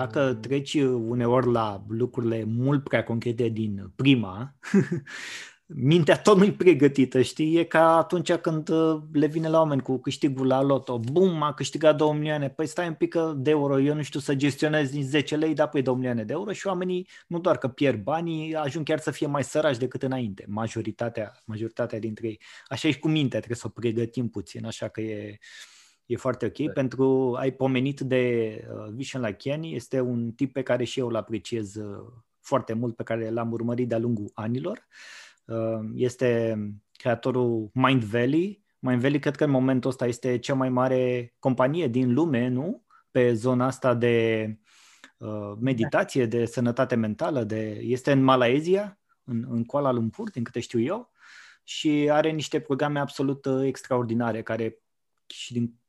așa. Pentru că dacă treci uneori la lucrurile mult prea concrete din prima, mintea tot nu-i pregătită, știi? E ca atunci când uh, le vine la oameni cu câștigul la loto. Bum, a câștigat 2 milioane. Păi stai un pic de euro, eu nu știu să gestionez nici 10 lei, dar păi 2 milioane de euro și oamenii nu doar că pierd banii, ajung chiar să fie mai săraci decât înainte. Majoritatea, majoritatea dintre ei. Așa e și cu mintea, trebuie să o pregătim puțin, așa că e, e foarte ok. Da. Pentru, ai pomenit de uh, Vishen Lakiani, este un tip pe care și eu îl apreciez uh, foarte mult, pe care l-am urmărit de-a lungul anilor. Uh, Uh, este creatorul Mind Valley. Mind Valley cred că în momentul ăsta este cea mai mare companie din lume, nu? Pe zona asta de uh, meditație, de sănătate mentală, de, este în Malaezia, în, în Kuala Lumpur, din câte știu eu, și are niște programe absolut uh, extraordinare care și din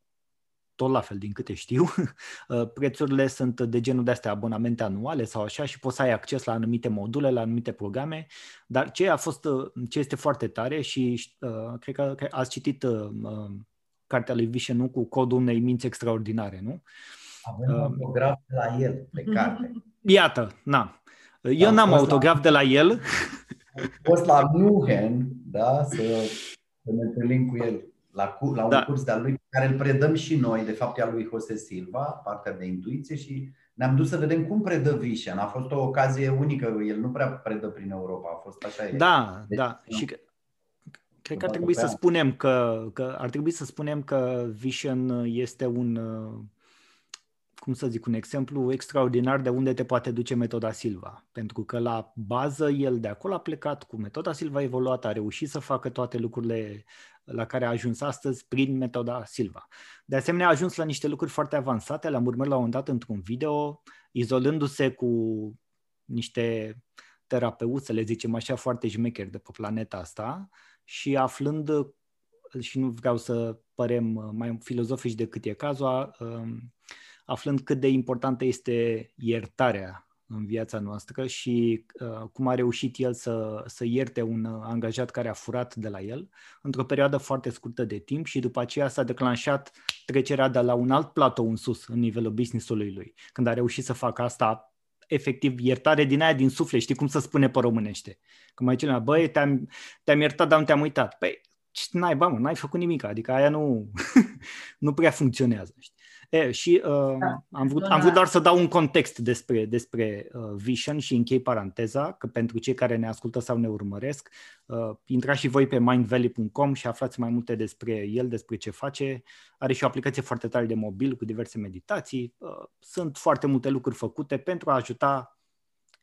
tot la fel din câte știu, uh, prețurile sunt de genul de astea abonamente anuale sau așa și poți să ai acces la anumite module, la anumite programe, dar ce a fost, uh, ce este foarte tare și uh, cred că, că ați citit uh, uh, cartea lui Vision, cu codul unei minți extraordinare, nu? Avem uh, autograf de la el pe carte. Iată, na. Eu da, n-am autograf la... de la el. Am fost la Nuhen, da, să, să ne întâlnim cu el la, la un da. curs de-al lui, care îl predăm și noi, de fapt e al lui Jose Silva, partea de intuiție și ne-am dus să vedem cum predă Vișan. A fost o ocazie unică, el nu prea predă prin Europa, a fost așa. Da, deci, da, și că, cred că ar trebui să spunem că, că ar trebui să spunem că Vision este un cum să zic, un exemplu extraordinar de unde te poate duce metoda Silva. Pentru că la bază el de acolo a plecat cu metoda Silva evoluată, a reușit să facă toate lucrurile la care a ajuns astăzi prin metoda Silva. De asemenea, a ajuns la niște lucruri foarte avansate, l-am urmărit la un dat într-un video, izolându-se cu niște terapeuți, să le zicem așa, foarte jmecheri de pe planeta asta și aflând, și nu vreau să părem mai filozofici decât e cazul, um, aflând cât de importantă este iertarea în viața noastră și uh, cum a reușit el să, să ierte un uh, angajat care a furat de la el într-o perioadă foarte scurtă de timp și după aceea s-a declanșat trecerea de la un alt platou în sus, în nivelul business-ului lui. Când a reușit să facă asta, efectiv, iertare din aia din suflet, știi cum să spune pe românește? Cum mai cineva, băi, te-am, te-am iertat, dar nu te-am uitat. Păi, n-ai, bă, mă, n-ai făcut nimic, adică aia nu, nu prea funcționează. Știi? E, și uh, da. am, vrut, am vrut doar să dau un context despre, despre uh, Vision și închei paranteza, că pentru cei care ne ascultă sau ne urmăresc, uh, intrați și voi pe mindvalley.com și aflați mai multe despre el, despre ce face. Are și o aplicație foarte tare de mobil cu diverse meditații. Uh, sunt foarte multe lucruri făcute pentru a ajuta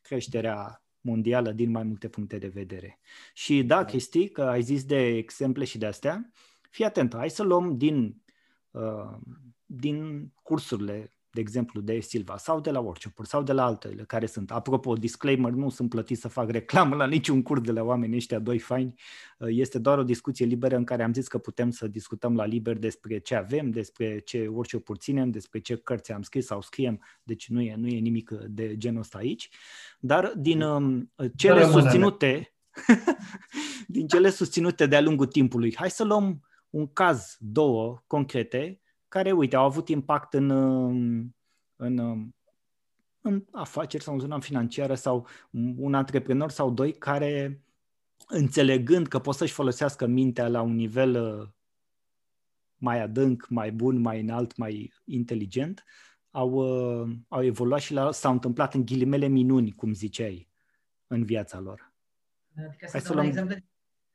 creșterea mondială din mai multe puncte de vedere. Și da, chestii, că ai zis de exemple și de astea, fii atent, hai să luăm din uh, din cursurile, de exemplu, de Silva sau de la workshop sau de la altele care sunt. Apropo, disclaimer, nu sunt plătit să fac reclamă la niciun curs de la oamenii ăștia doi faini. Este doar o discuție liberă în care am zis că putem să discutăm la liber despre ce avem, despre ce workshop-uri ținem, despre ce cărți am scris sau scriem, deci nu e, nu e nimic de genul ăsta aici. Dar din um, cele susținute, din cele susținute de-a lungul timpului, hai să luăm un caz, două concrete, care, uite, au avut impact în, în, în afaceri sau în zona financiară sau un antreprenor sau doi care, înțelegând că pot să-și folosească mintea la un nivel uh, mai adânc, mai bun, mai înalt, mai inteligent, au, uh, au evoluat și la, s-au întâmplat în ghilimele minuni, cum ziceai, în viața lor. Adică să dăm luăm... exemplu de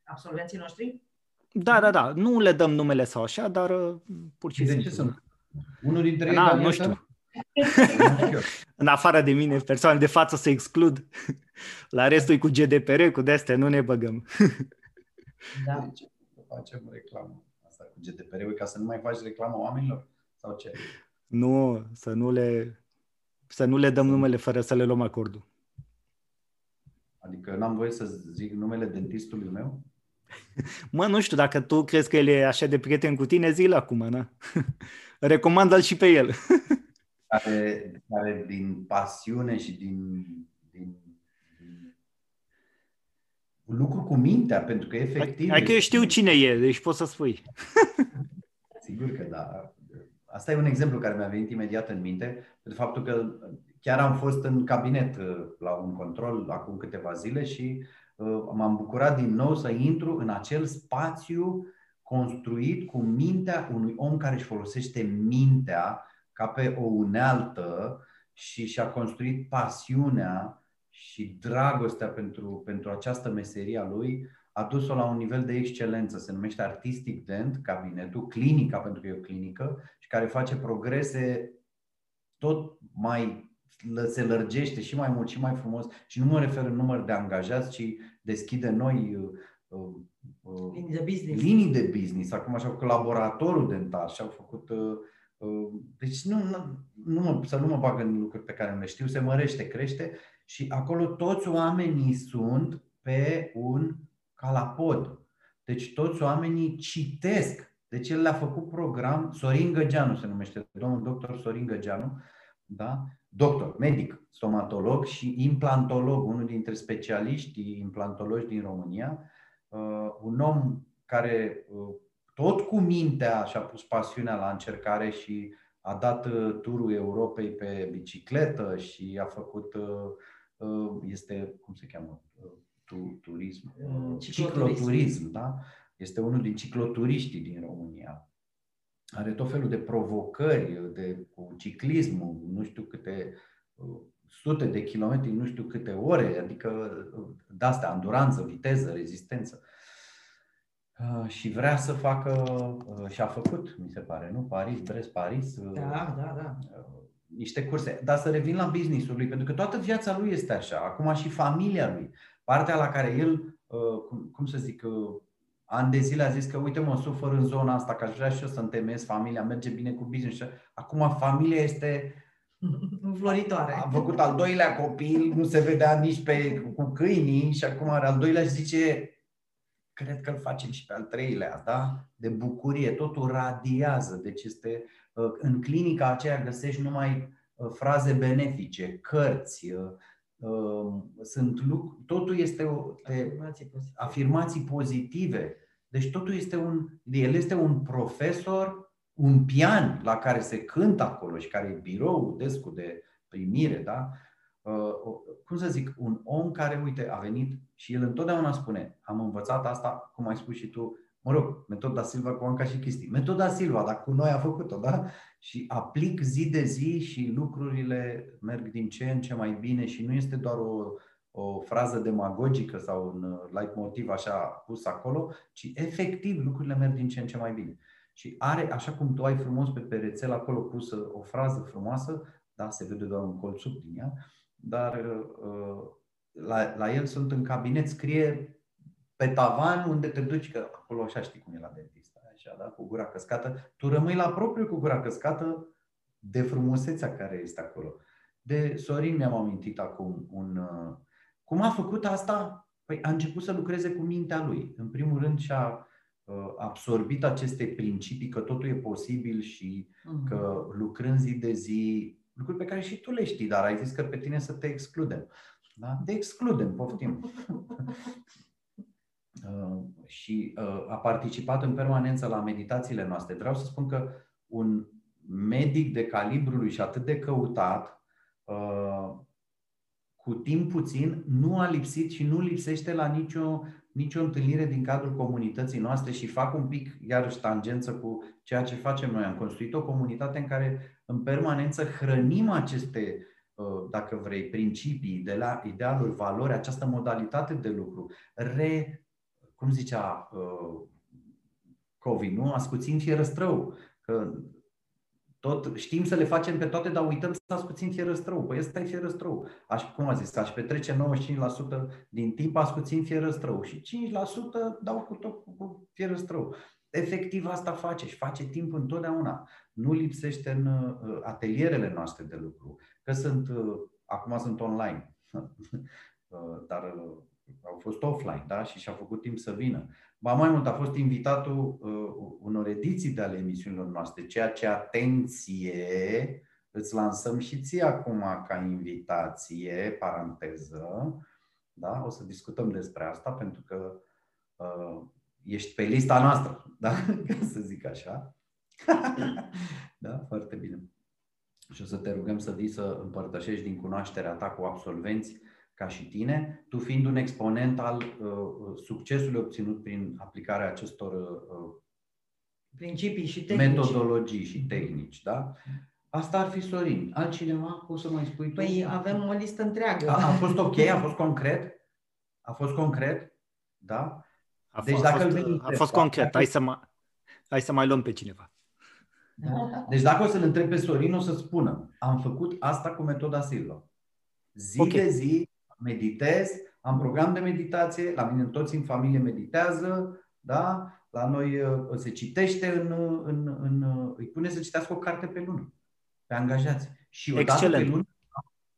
absolvenții noștri? Da, da, da. Nu le dăm numele sau așa, dar uh, pur și simplu. De ce sunt? Unul dintre ei, Na, nu știu. în afară de mine, persoane de față să exclud. La restul e cu GDPR, cu de nu ne băgăm. Da. Deci, facem reclamă. Asta cu GDPR, ca să nu mai faci reclamă oamenilor? Sau ce? Nu, să nu le, să nu le dăm numele fără să le luăm acordul. Adică n-am voie să zic numele dentistului meu? Mă, nu știu, dacă tu crezi că el e așa de prieten cu tine, zi-l acum, na? Recomandă-l și pe el. care, care din pasiune și din, din, din lucru cu mintea, pentru că efectiv... Hai că eu știu cine e, deci poți să spui. Sigur că da. asta e un exemplu care mi-a venit imediat în minte, de faptul că chiar am fost în cabinet uh, la un control acum câteva zile și uh, m-am bucurat din nou să intru în acel spațiu construit cu mintea unui om care își folosește mintea ca pe o unealtă și și-a construit pasiunea și dragostea pentru, pentru această meserie a lui, a dus-o la un nivel de excelență. Se numește Artistic Dent, cabinetul, clinica, pentru că e o clinică, și care face progrese tot mai se lărgește și mai mult și mai frumos și nu mă refer în număr de angajați, ci deschide noi uh, uh, linii de business. Linii de business. Acum și-au făcut laboratorul dentar și-au făcut uh, deci nu, nu, nu mă, să nu mă bag în lucruri pe care nu le știu, se mărește, crește și acolo toți oamenii sunt pe un calapod. Deci toți oamenii citesc. Deci el le-a făcut program, Sorin Găgeanu se numește, domnul doctor Sorin Găgeanu, da? doctor, medic, stomatolog și implantolog, unul dintre specialiștii implantologi din România, uh, un om care uh, tot cu mintea și-a pus pasiunea la încercare și a dat uh, turul Europei pe bicicletă și a făcut, uh, uh, este, cum se cheamă, turism, cicloturism, da? Este unul din cicloturiștii din România. Are tot felul de provocări de, cu ciclismul, nu știu câte sute de kilometri, nu știu câte ore, adică de astea, anduranță, viteză, rezistență. Uh, și vrea să facă, uh, și a făcut, mi se pare, nu? Paris, Brest, Paris. Uh, da, da, da. Niște curse. Dar să revin la businessul lui, pentru că toată viața lui este așa. Acum și familia lui. Partea la care el, cum să zic, ani de zile a zis că uite mă, sufăr în zona asta, că aș vrea și eu să întemeiesc familia, merge bine cu business. Acum familia este Înfloritoare. A făcut al doilea copil, nu se vedea nici pe, cu câinii și acum are al doilea și zice cred că îl facem și pe al treilea, da? de bucurie, totul radiază. Deci este, uh, în clinica aceea găsești numai uh, fraze benefice, cărți, uh, sunt lucruri, totul este o, afirmații, pozitive. afirmații pozitive. Deci totul este un, el este un profesor, un pian la care se cântă acolo și care e birou, descul de primire, da? cum să zic, un om care, uite, a venit și el întotdeauna spune, am învățat asta, cum ai spus și tu, mă rog, metoda Silva cu Anca și Cristi. Metoda Silva, dar cu noi a făcut-o, da? Și aplic zi de zi și lucrurile merg din ce în ce mai bine și nu este doar o, o frază demagogică sau un light motiv așa pus acolo, ci efectiv lucrurile merg din ce în ce mai bine. Și are, așa cum tu ai frumos pe perețel acolo pusă o frază frumoasă, da, se vede doar un colțuc din ea, dar uh, la, la el sunt în cabinet, scrie pe tavan unde te duci, că acolo așa știi cum e la dentist, așa, da? cu gura căscată, tu rămâi la propriu cu gura căscată de frumusețea care este acolo. De Sorin mi-am amintit acum un... Uh, cum a făcut asta? Păi a început să lucreze cu mintea lui. În primul rând și-a uh, absorbit aceste principii că totul e posibil și uh-huh. că lucrând zi de zi, lucruri pe care și tu le știi, dar ai zis că pe tine să te excludem. Da? De excludem, poftim. uh, și uh, a participat în permanență la meditațiile noastre. Vreau să spun că un medic de calibrul lui și atât de căutat, uh, cu timp puțin, nu a lipsit și nu lipsește la nicio, nicio întâlnire din cadrul comunității noastre și fac un pic, iarăși, tangență cu ceea ce facem noi. Am construit o comunitate în care în permanență hrănim aceste Uh, dacă vrei, principii, de la idealuri, valori, această modalitate de lucru, re, cum zicea uh, Covi, nu? Ascuțim fierăstrău. Că tot știm să le facem pe toate, dar uităm să ascuțim fierăstrău. Păi ăsta e fierăstrău. Aș, cum a zis, aș petrece 95% din timp ascuțim fierăstrău și 5% dau cu tot cu fierăstrău. Efectiv asta face și face timp întotdeauna. Nu lipsește în uh, atelierele noastre de lucru că sunt, uh, acum sunt online, uh, dar uh, au fost offline da? și și-a făcut timp să vină. Ba mai mult, a fost invitatul unor ediții de ale emisiunilor noastre, ceea ce, atenție, îți lansăm și ție acum ca invitație, paranteză, da? o să discutăm despre asta pentru că uh, ești pe lista noastră, da? ca să zic așa. da, foarte bine. Și o să te rugăm să vii să împărtășești din cunoașterea ta cu absolvenți ca și tine, tu fiind un exponent al uh, succesului obținut prin aplicarea acestor uh, principii și tehnici. metodologii și tehnici. Da? Asta ar fi Sorin. Altcineva poți să mai spui tu? Păi avem o listă întreagă. A, a fost ok? A fost concret? A fost concret? Da? A, deci, dacă a, fost, a fost concret. Hai să, mai, hai să mai luăm pe cineva. Da? Deci dacă o să-l întreb pe Sorin, o să spună am făcut asta cu metoda Silva. Zi okay. de zi meditez, am program de meditație, la mine toți în familie meditează, da? La noi uh, se citește în, în, în, îi pune să citească o carte pe lună, pe angajați. Și o dată pe lună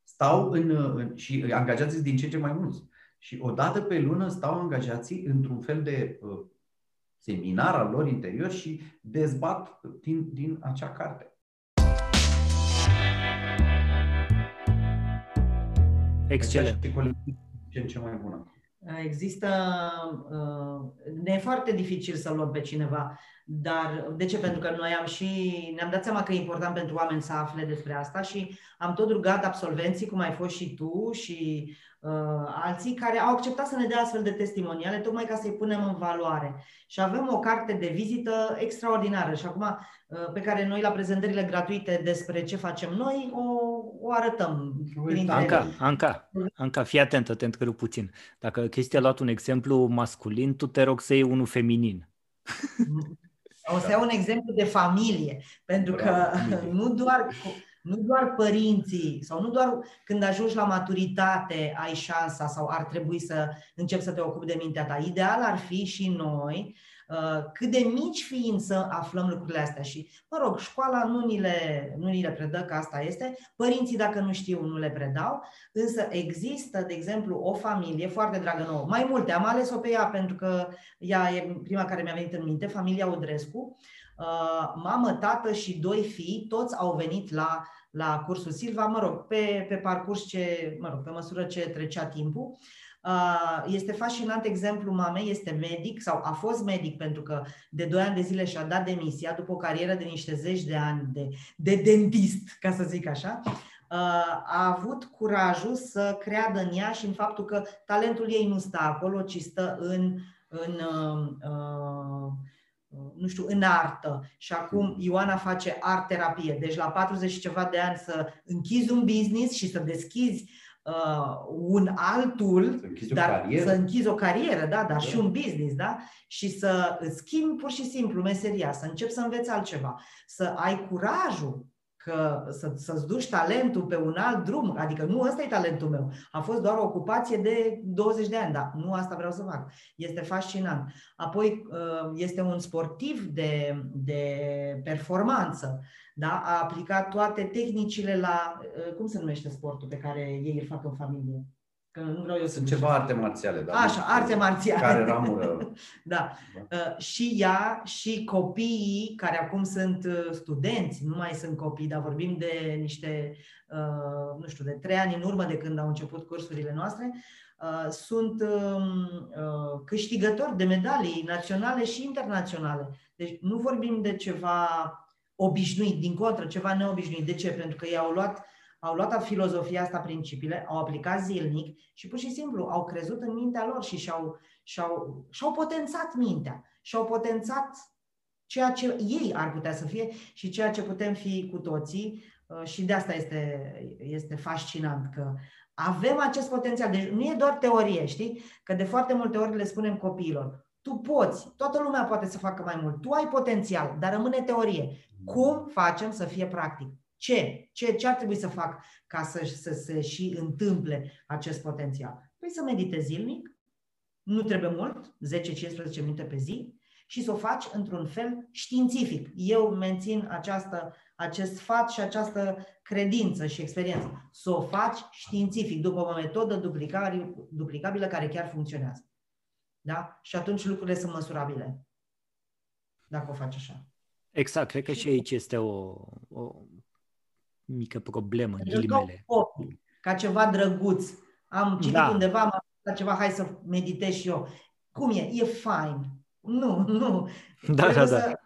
stau în, în și angajații din ce ce mai mulți. Și o dată pe lună stau angajații într-un fel de uh, seminar al lor interior și dezbat din, din acea carte. Excelent. Ce ce mai bună. Există, uh, ne e foarte dificil să luăm pe cineva, dar de ce? Pentru că noi am și, ne-am dat seama că e important pentru oameni să afle despre asta și am tot rugat absolvenții, cum ai fost și tu și uh, alții, care au acceptat să ne dea astfel de testimoniale, tocmai ca să-i punem în valoare. Și avem o carte de vizită extraordinară și acum uh, pe care noi la prezentările gratuite despre ce facem noi o, o arătăm. Anca, Anca, Anca, fii atentă, te întrerup puțin. Dacă Cristi a luat un exemplu masculin, tu te rog să iei unul feminin. O să iau un exemplu de familie, pentru că nu doar nu doar părinții sau nu doar când ajungi la maturitate ai șansa sau ar trebui să începi să te ocupi de mintea ta. Ideal ar fi și noi, uh, cât de mici fiind să aflăm lucrurile astea. Și, mă rog, școala nu ni le, nu ni le predă că asta este, părinții dacă nu știu nu le predau, însă există, de exemplu, o familie foarte dragă nouă, mai multe, am ales-o pe ea pentru că ea e prima care mi-a venit în minte, familia Udrescu, uh, mamă, tată și doi fii, toți au venit la la cursul Silva, mă rog, pe, pe parcurs ce, mă rog, pe măsură ce trecea timpul. Este fascinant exemplu mamei, este medic sau a fost medic pentru că de 2 ani de zile și-a dat demisia după o carieră de niște zeci de ani de, de dentist, ca să zic așa. A avut curajul să creadă în ea și în faptul că talentul ei nu stă acolo, ci stă în, în uh, nu știu, în artă și acum Ioana face art-terapie. Deci la 40 și ceva de ani să închizi un business și să deschizi uh, un altul, să închizi dar să închizi o carieră, da, dar da. și un business, da? Și să îți schimbi pur și simplu meseria, să începi să înveți altceva, să ai curajul că să, să-ți duci talentul pe un alt drum, adică nu ăsta e talentul meu, a fost doar o ocupație de 20 de ani, dar nu asta vreau să fac. Este fascinant. Apoi uh, este un sportiv de, de performanță, da? a aplicat toate tehnicile la, uh, cum se numește sportul pe care ei îl fac în familie? Că nu vreau eu Sunt ceva arte marțiale, da. Așa, arte marțiale. Care ramură. da. da. Uh, și ea și copiii care acum sunt uh, studenți, nu mai sunt copii, dar vorbim de niște, uh, nu știu, de trei ani în urmă de când au început cursurile noastre, sunt um, câștigători de medalii naționale și internaționale. Deci nu vorbim de ceva obișnuit, din contră, ceva neobișnuit. De ce? Pentru că ei au luat au luat filozofia asta, principiile, au aplicat zilnic și pur și simplu au crezut în mintea lor și și-au, și-au, și-au potențat mintea, și-au potențat ceea ce ei ar putea să fie și ceea ce putem fi cu toții uh, și de asta este, este fascinant că avem acest potențial. Deci nu e doar teorie, știi? Că de foarte multe ori le spunem copiilor, tu poți, toată lumea poate să facă mai mult, tu ai potențial, dar rămâne teorie. Cum facem să fie practic? Ce? Ce, ce ar trebui să fac ca să, să se și întâmple acest potențial? Păi să meditezi zilnic, nu trebuie mult, 10-15 minute pe zi, și să o faci într-un fel științific. Eu mențin această, acest sfat și această credință și experiență. Să o faci științific, după o metodă duplicabilă care chiar funcționează. Da? Și atunci lucrurile sunt măsurabile. Dacă o faci așa. Exact, cred că și aici este o, o mică problemă, în ghilimele. Ca ceva drăguț. Am citit da. undeva, am aflat ceva, hai să meditez și eu. Cum e? E fain. Nu, nu. Da, da, da. Să,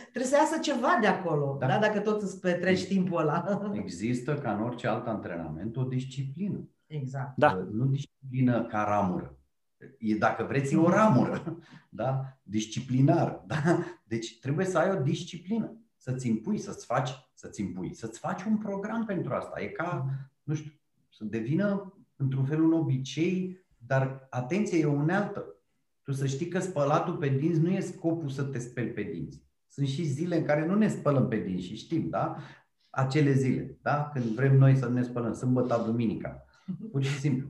Trebuie să iasă ceva de acolo, da. Da? dacă tot îți petreci timpul ăla. Există, ca în orice alt antrenament, o disciplină. Exact. Da. Nu disciplină ca ramură. E, dacă vreți, e o ramură. Da? Disciplinar. Da? Deci trebuie să ai o disciplină. Să-ți impui, să-ți faci, să-ți impui, să-ți faci un program pentru asta. E ca, nu știu, să devină într-un fel un obicei, dar atenție, e o unealtă. Tu să știi că spălatul pe dinți nu e scopul să te speli pe dinți. Sunt și zile în care nu ne spălăm pe dinți și știm, da? Acele zile, da? Când vrem noi să ne spălăm, sâmbătă, duminica. Pur și simplu.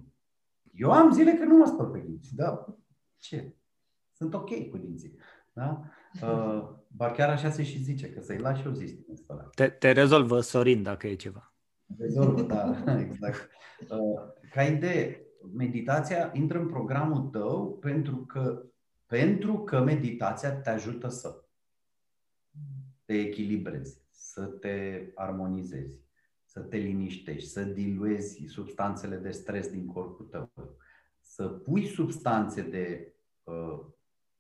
Eu am zile că nu mă spăl pe dinți, da? Ce? Sunt ok cu dinții. Da? Uh, bar chiar așa se și zice, că să-i lași o zi te, te rezolvă Sorin dacă e ceva. Rezolvă, da, exact. Uh, ca idee, meditația intră în programul tău pentru că, pentru că meditația te ajută să te echilibrezi, să te armonizezi, să te liniștești, să diluezi substanțele de stres din corpul tău, să pui substanțe de uh,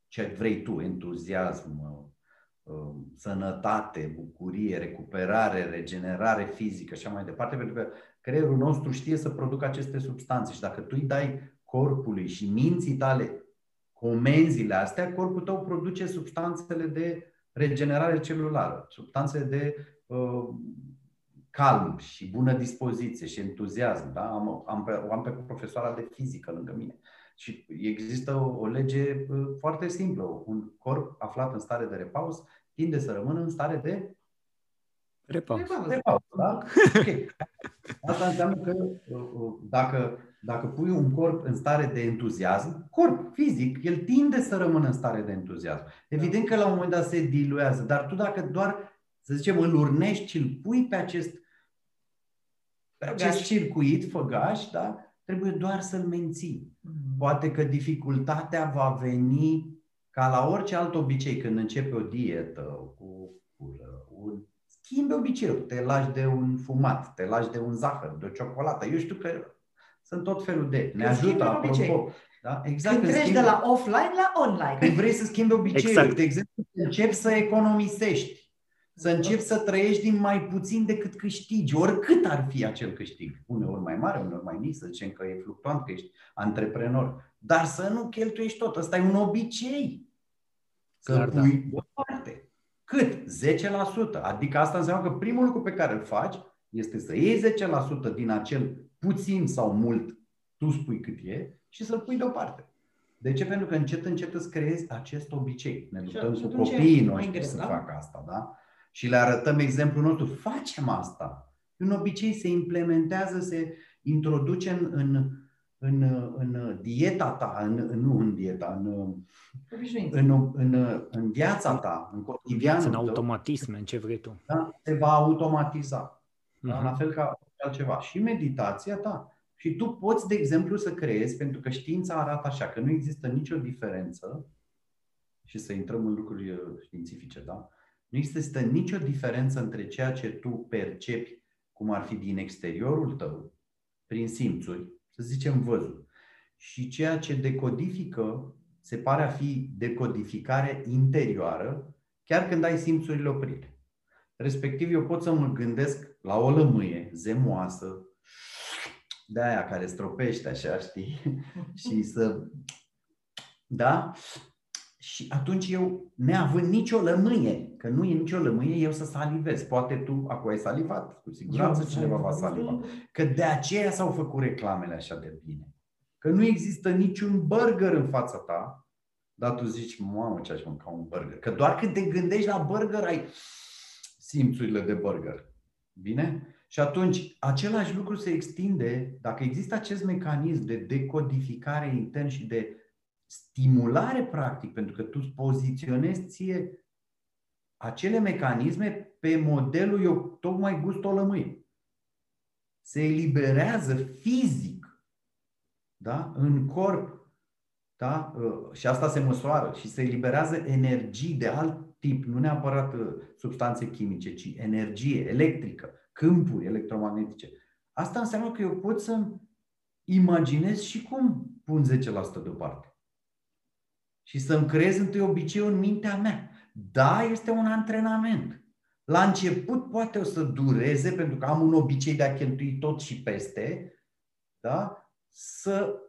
ce vrei tu, entuziasm, uh, sănătate, bucurie, recuperare, regenerare fizică și așa mai departe, pentru că creierul nostru știe să producă aceste substanțe și dacă tu îi dai corpului și minții tale comenzile astea, corpul tău produce substanțele de regenerare celulară, substanțe de uh, calm și bună dispoziție și entuziasm. Da? Am, am, pe, am pe profesoara de fizică lângă mine. Și există o, o lege uh, foarte simplă. Un corp aflat în stare de repaus tinde să rămână în stare de repaus. repaus da? okay. Asta înseamnă că uh, uh, dacă, dacă pui un corp în stare de entuziasm, corp fizic, el tinde să rămână în stare de entuziasm. Evident că la un moment dat se diluează, dar tu dacă doar, să zicem, îl urnești și îl pui pe acest, pe acest circuit, făgaș, da? trebuie doar să-l menții. Mm-hmm. Poate că dificultatea va veni ca la orice alt obicei, când începe o dietă cu, cu un schimbi obiceiul. Te lași de un fumat, te lași de un zahăr, de o ciocolată. Eu știu că sunt tot felul de. Ne ajută, apropo. Da? Exact, când, când treci schimbi... de la offline la online. Când vrei să schimbi obiceiul, exact. de exemplu, începi să economisești. Să începi să trăiești din mai puțin decât câștigi, oricât ar fi acel câștig. Uneori mai mare, uneori mai mic, să zicem că e fluctuant, că ești antreprenor. Dar să nu cheltuiești tot. Ăsta e un obicei. Să Clar, pui da. deoparte. Cât? 10%. Adică asta înseamnă că primul lucru pe care îl faci este să iei 10% din acel puțin sau mult, tu spui cât e, și să-l pui deoparte. De ce? Pentru că încet, încet îți creezi acest obicei. Ne luptăm cu copiii noștri să da? facă asta, da? Și le arătăm exemplul nostru. Facem asta. Un obicei se implementează, se introduce în, în în, în dieta ta, în, nu în dieta, în, în, în, în viața ta, în cotidianul În automatisme, în ce vrei tu. Da? Se va automatiza. Uh-huh. Da? Mhm. La fel ca altceva. Și meditația ta. Și tu poți, de exemplu, să creezi, pentru că știința arată așa, că nu există nicio diferență, și să intrăm în lucruri uh, științifice, da? Nu există nicio diferență între ceea ce tu percepi, cum ar fi din exteriorul tău, prin simțuri, să zicem văzul. Și ceea ce decodifică se pare a fi decodificare interioară, chiar când ai simțurile oprite. Respectiv, eu pot să mă gândesc la o lămâie zemoasă, de aia care stropește așa, știi? și să... Da? Și atunci eu, neavând nicio lămâie, că nu e nicio lămâie, eu să salivez. Poate tu acum ai salivat, cu siguranță cineva va saliva. Că de aceea s-au făcut reclamele așa de bine. Că nu există niciun burger în fața ta, dar tu zici, mamă, ce aș mânca un burger. Că doar când te gândești la burger, ai simțurile de burger. Bine? Și atunci, același lucru se extinde, dacă există acest mecanism de decodificare intern și de stimulare practic, pentru că tu îți poziționezi ție acele mecanisme pe modelul eu tocmai gust o lămâie. Se eliberează fizic da? în corp da? Uh, și asta se măsoară și se eliberează energii de alt tip, nu neapărat uh, substanțe chimice, ci energie electrică, câmpuri electromagnetice. Asta înseamnă că eu pot să imaginez și cum pun 10% deoparte și să-mi creez întâi obiceiul în mintea mea. Da, este un antrenament. La început poate o să dureze, pentru că am un obicei de a cheltui tot și peste, da? să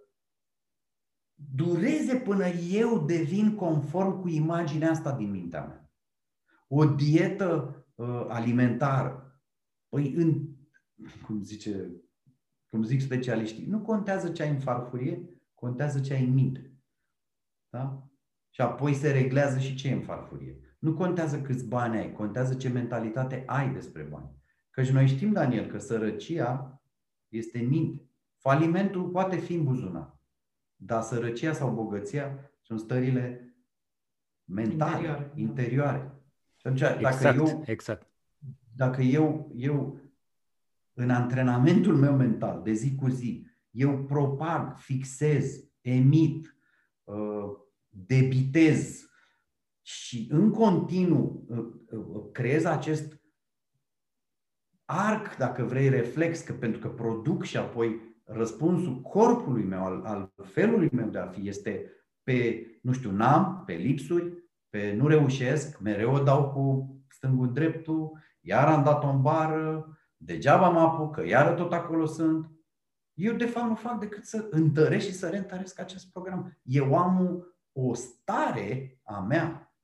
dureze până eu devin conform cu imaginea asta din mintea mea. O dietă uh, alimentară. Păi, în, cum, zice, cum zic specialiștii, nu contează ce ai în farfurie, contează ce ai în minte. Da? Și apoi se reglează și ce e în farfurie. Nu contează câți bani ai, contează ce mentalitate ai despre bani. Căci noi știm, Daniel, că sărăcia este în minte. Falimentul poate fi în buzunar. Dar sărăcia sau bogăția sunt stările mentale, interioare. interioare. Și atunci, dacă exact, eu, exact. Dacă eu, eu, în antrenamentul meu mental, de zi cu zi, eu propag, fixez, emit, uh, debitez și în continuu uh, uh, creez acest arc, dacă vrei, reflex, că pentru că produc și apoi răspunsul corpului meu, al, al felului meu de a fi, este pe, nu știu, n-am, pe lipsuri, pe nu reușesc, mereu o dau cu stângul dreptul, iar am dat-o în bară, degeaba mă apuc, că iară tot acolo sunt. Eu, de fapt, nu fac decât să întăresc și să reîntăresc acest program. Eu am o stare a mea.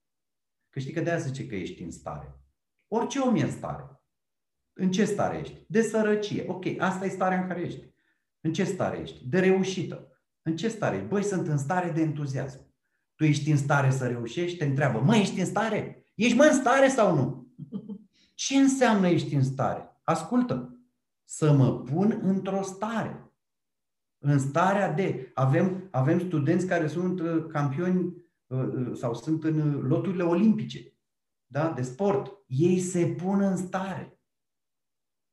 Că știi că de aia zice că ești în stare. Orice om e în stare. În ce stare ești? De sărăcie. Ok, asta e starea în care ești. În ce stare ești? De reușită. În ce stare ești? Băi, sunt în stare de entuziasm. Tu ești în stare să reușești? Te întreabă, mă, ești în stare? Ești mă în stare sau nu? Ce înseamnă ești în stare? Ascultă, să mă pun într-o stare. În starea de. Avem, avem studenți care sunt uh, campioni uh, uh, sau sunt în loturile olimpice da? de sport. Ei se pun în stare.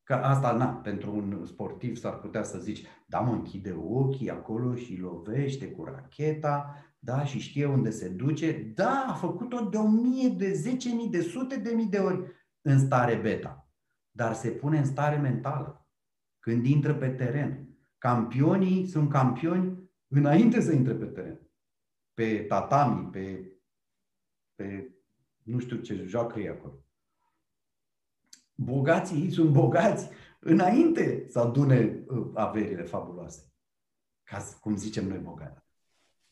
Că asta, na, pentru un sportiv s-ar putea să zici, da, mă închide ochii acolo și lovește cu racheta, da, și știe unde se duce. Da, a făcut-o de o mie, de zece mii, de sute de mii de ori în stare beta. Dar se pune în stare mentală când intră pe teren. Campionii sunt campioni înainte să intre pe teren. Pe tatami, pe, pe nu știu ce joacă ei acolo bogații sunt bogați înainte să adune uh, averile fabuloase. Ca cum zicem noi bogați.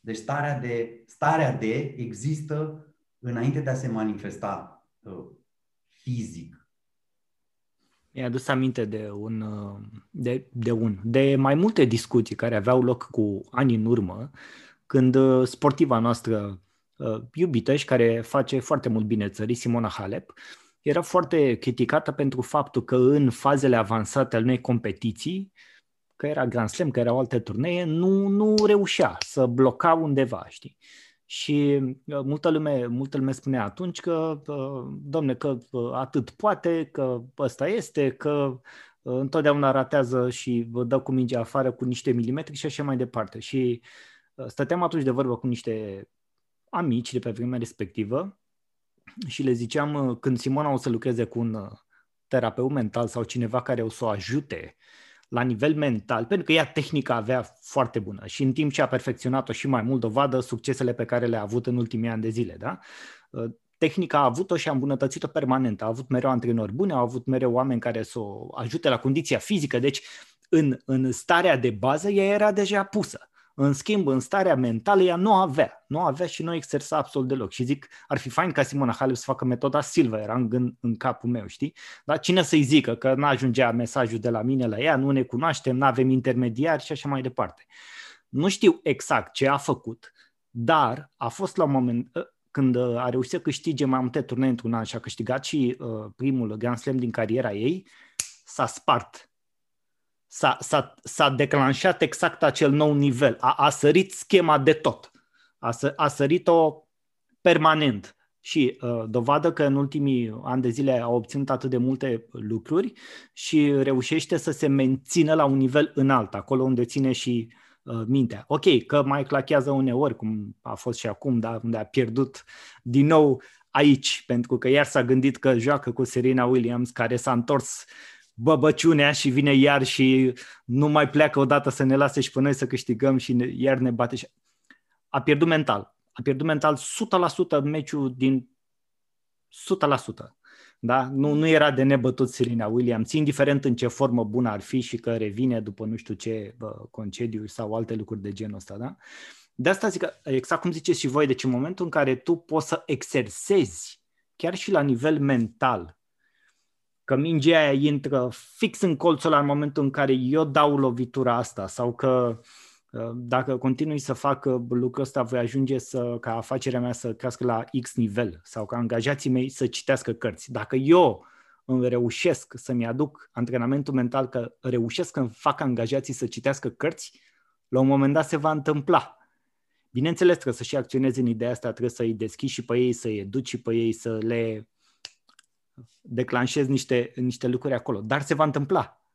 Deci starea de, starea de există înainte de a se manifesta uh, fizic. Mi-a adus aminte de un, uh, de, de un, de mai multe discuții care aveau loc cu ani în urmă, când uh, sportiva noastră uh, iubită și care face foarte mult bine țării, Simona Halep, uh, era foarte criticată pentru faptul că în fazele avansate ale unei competiții, că era Grand Slam, că erau alte turnee, nu, nu reușea să bloca undeva, știi? Și uh, multă lume, multă lume spunea atunci că, uh, domne, că uh, atât poate, că ăsta este, că întotdeauna ratează și dă cu mingea afară cu niște milimetri și așa mai departe. Și stăteam atunci de vorbă cu niște amici de pe vremea respectivă și le ziceam uh, când Simona o să lucreze cu un uh, terapeut mental sau cineva care o să o ajute la nivel mental, pentru că ea tehnica avea foarte bună și în timp ce a perfecționat-o și mai mult dovadă succesele pe care le-a avut în ultimii ani de zile, da? Uh, tehnica a avut-o și a îmbunătățit-o permanent. A avut mereu antrenori buni, a avut mereu oameni care să o ajute la condiția fizică, deci în, în starea de bază ea era deja pusă. În schimb, în starea mentală, ea nu avea. Nu avea și nu exersa absolut deloc. Și zic, ar fi fain ca Simona Halep să facă metoda Silva, era în, gând, în capul meu, știi? Dar cine să-i zică că nu ajungea mesajul de la mine la ea, nu ne cunoaștem, nu avem intermediari și așa mai departe. Nu știu exact ce a făcut, dar a fost la un moment ă, când a reușit să câștige mai multe turnee într-un an și a câștigat și uh, primul Grand Slam din cariera ei, s-a spart s-a, s-a, s-a declanșat exact acel nou nivel. A, a sărit schema de tot. A, a sărit-o permanent. Și uh, dovadă că în ultimii ani de zile a obținut atât de multe lucruri și reușește să se mențină la un nivel înalt, acolo unde ține și uh, mintea. Ok, că mai clachează uneori, cum a fost și acum, dar unde a pierdut din nou aici, pentru că iar s-a gândit că joacă cu Serena Williams, care s-a întors băbăciunea și vine iar și nu mai pleacă odată să ne lase și pe noi să câștigăm și ne, iar ne bate. A pierdut mental. A pierdut mental 100% meciul din 100%. Da? Nu, nu era de nebătut Serena Williams, indiferent în ce formă bună ar fi și că revine după nu știu ce bă, concediu sau alte lucruri de genul ăsta. Da? De asta zic că, exact cum ziceți și voi, deci în momentul în care tu poți să exersezi, chiar și la nivel mental, că mingea aia intră fix în colțul ăla în momentul în care eu dau lovitura asta sau că uh, dacă continui să fac uh, lucrul ăsta, voi ajunge să, ca afacerea mea să crească la X nivel sau ca angajații mei să citească cărți. Dacă eu îmi reușesc să-mi aduc antrenamentul mental, că reușesc să fac angajații să citească cărți, la un moment dat se va întâmpla. Bineînțeles, trebuie să și acționezi în ideea asta, trebuie să-i deschizi și pe ei, să-i educi și pe ei, să le declanșezi niște, niște lucruri acolo. Dar se va întâmpla.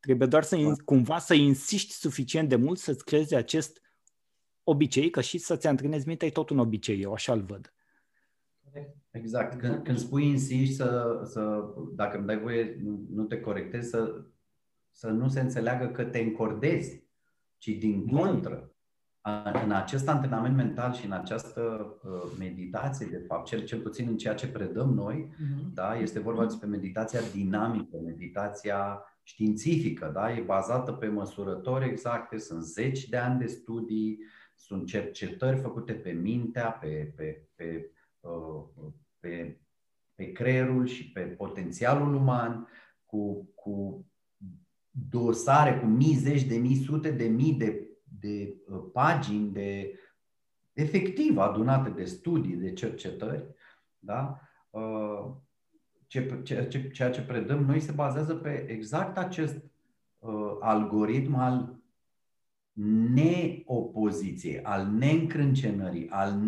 Trebuie doar să da. cumva să insiști suficient de mult să-ți creezi acest obicei, că și să-ți antrenezi mintea e tot un obicei, eu așa-l văd. Exact. Când, când spui insiști să, să, dacă îmi dai voie, nu, nu te corectezi, să, să nu se înțeleagă că te încordezi, ci din contră în acest antrenament mental și în această uh, meditație, de fapt, cel, cel puțin în ceea ce predăm noi, uh-huh. da, este vorba despre meditația dinamică, meditația științifică, da, e bazată pe măsurători exacte, sunt zeci de ani de studii, sunt cercetări făcute pe mintea, pe, pe, pe, uh, pe, pe creierul și pe potențialul uman, cu, cu dosare, cu mii, zeci de mii, sute de mii de de uh, pagini de efectiv adunate de studii, de cercetări, da? Uh, ce, ce, ceea ce predăm noi se bazează pe exact acest uh, algoritm al neopoziției, al neîncrâncenării, al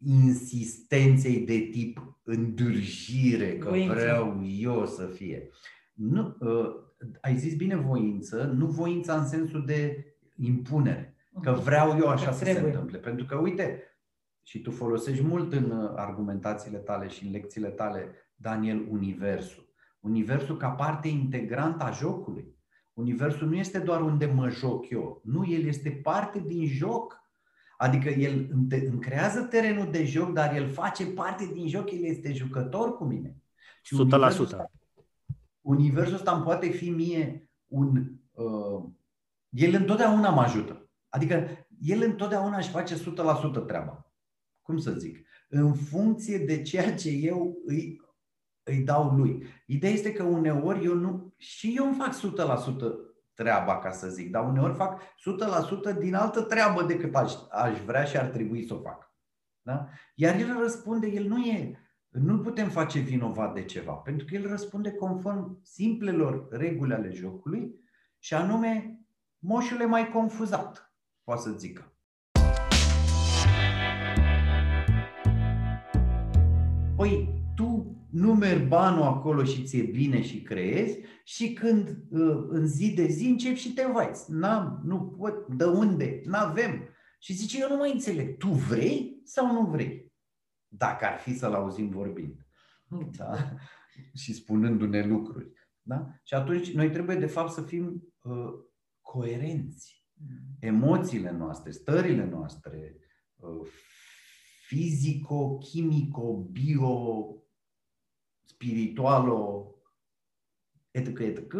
neinsistenței de tip îndârjire, că Voință. vreau eu să fie. Nu, uh, ai zis bine voință, nu voința în sensul de impunere. Că mhm. vreau eu așa că să trebuie. se întâmple. Pentru că, uite, și tu folosești mult în uh, argumentațiile tale și în lecțiile tale, Daniel, universul. Universul ca parte integrantă a jocului. Universul nu este doar unde mă joc eu. Nu, el este parte din joc. Adică el îmi creează terenul de joc, dar el face parte din joc, el este jucător cu mine. Și 100%. Universul ăsta, universul ăsta îmi poate fi mie un uh, el întotdeauna mă ajută. Adică el întotdeauna își face 100% treaba. Cum să zic? În funcție de ceea ce eu îi, îi dau lui. Ideea este că uneori eu nu. Și eu îmi fac 100% treaba, ca să zic, dar uneori fac 100% din altă treabă decât aș, aș vrea și ar trebui să o fac. Da? Iar el răspunde, el nu e. Nu putem face vinovat de ceva, pentru că el răspunde conform simplelor reguli ale jocului, și anume moșul e mai confuzat, poate să zică. Păi, tu numeri banul acolo și ți-e bine și creezi și când uh, în zi de zi începi și te învaiți. N-am, nu pot, de unde, n-avem. Și zice, eu nu mai înțeleg, tu vrei sau nu vrei? Dacă ar fi să-l auzim vorbind. Da? și spunându-ne lucruri. Da? Și atunci noi trebuie de fapt să fim uh, coerenți. Mm. Emoțiile noastre, stările noastre, uh, fizico, chimico, bio, spiritualo, etc., etc.,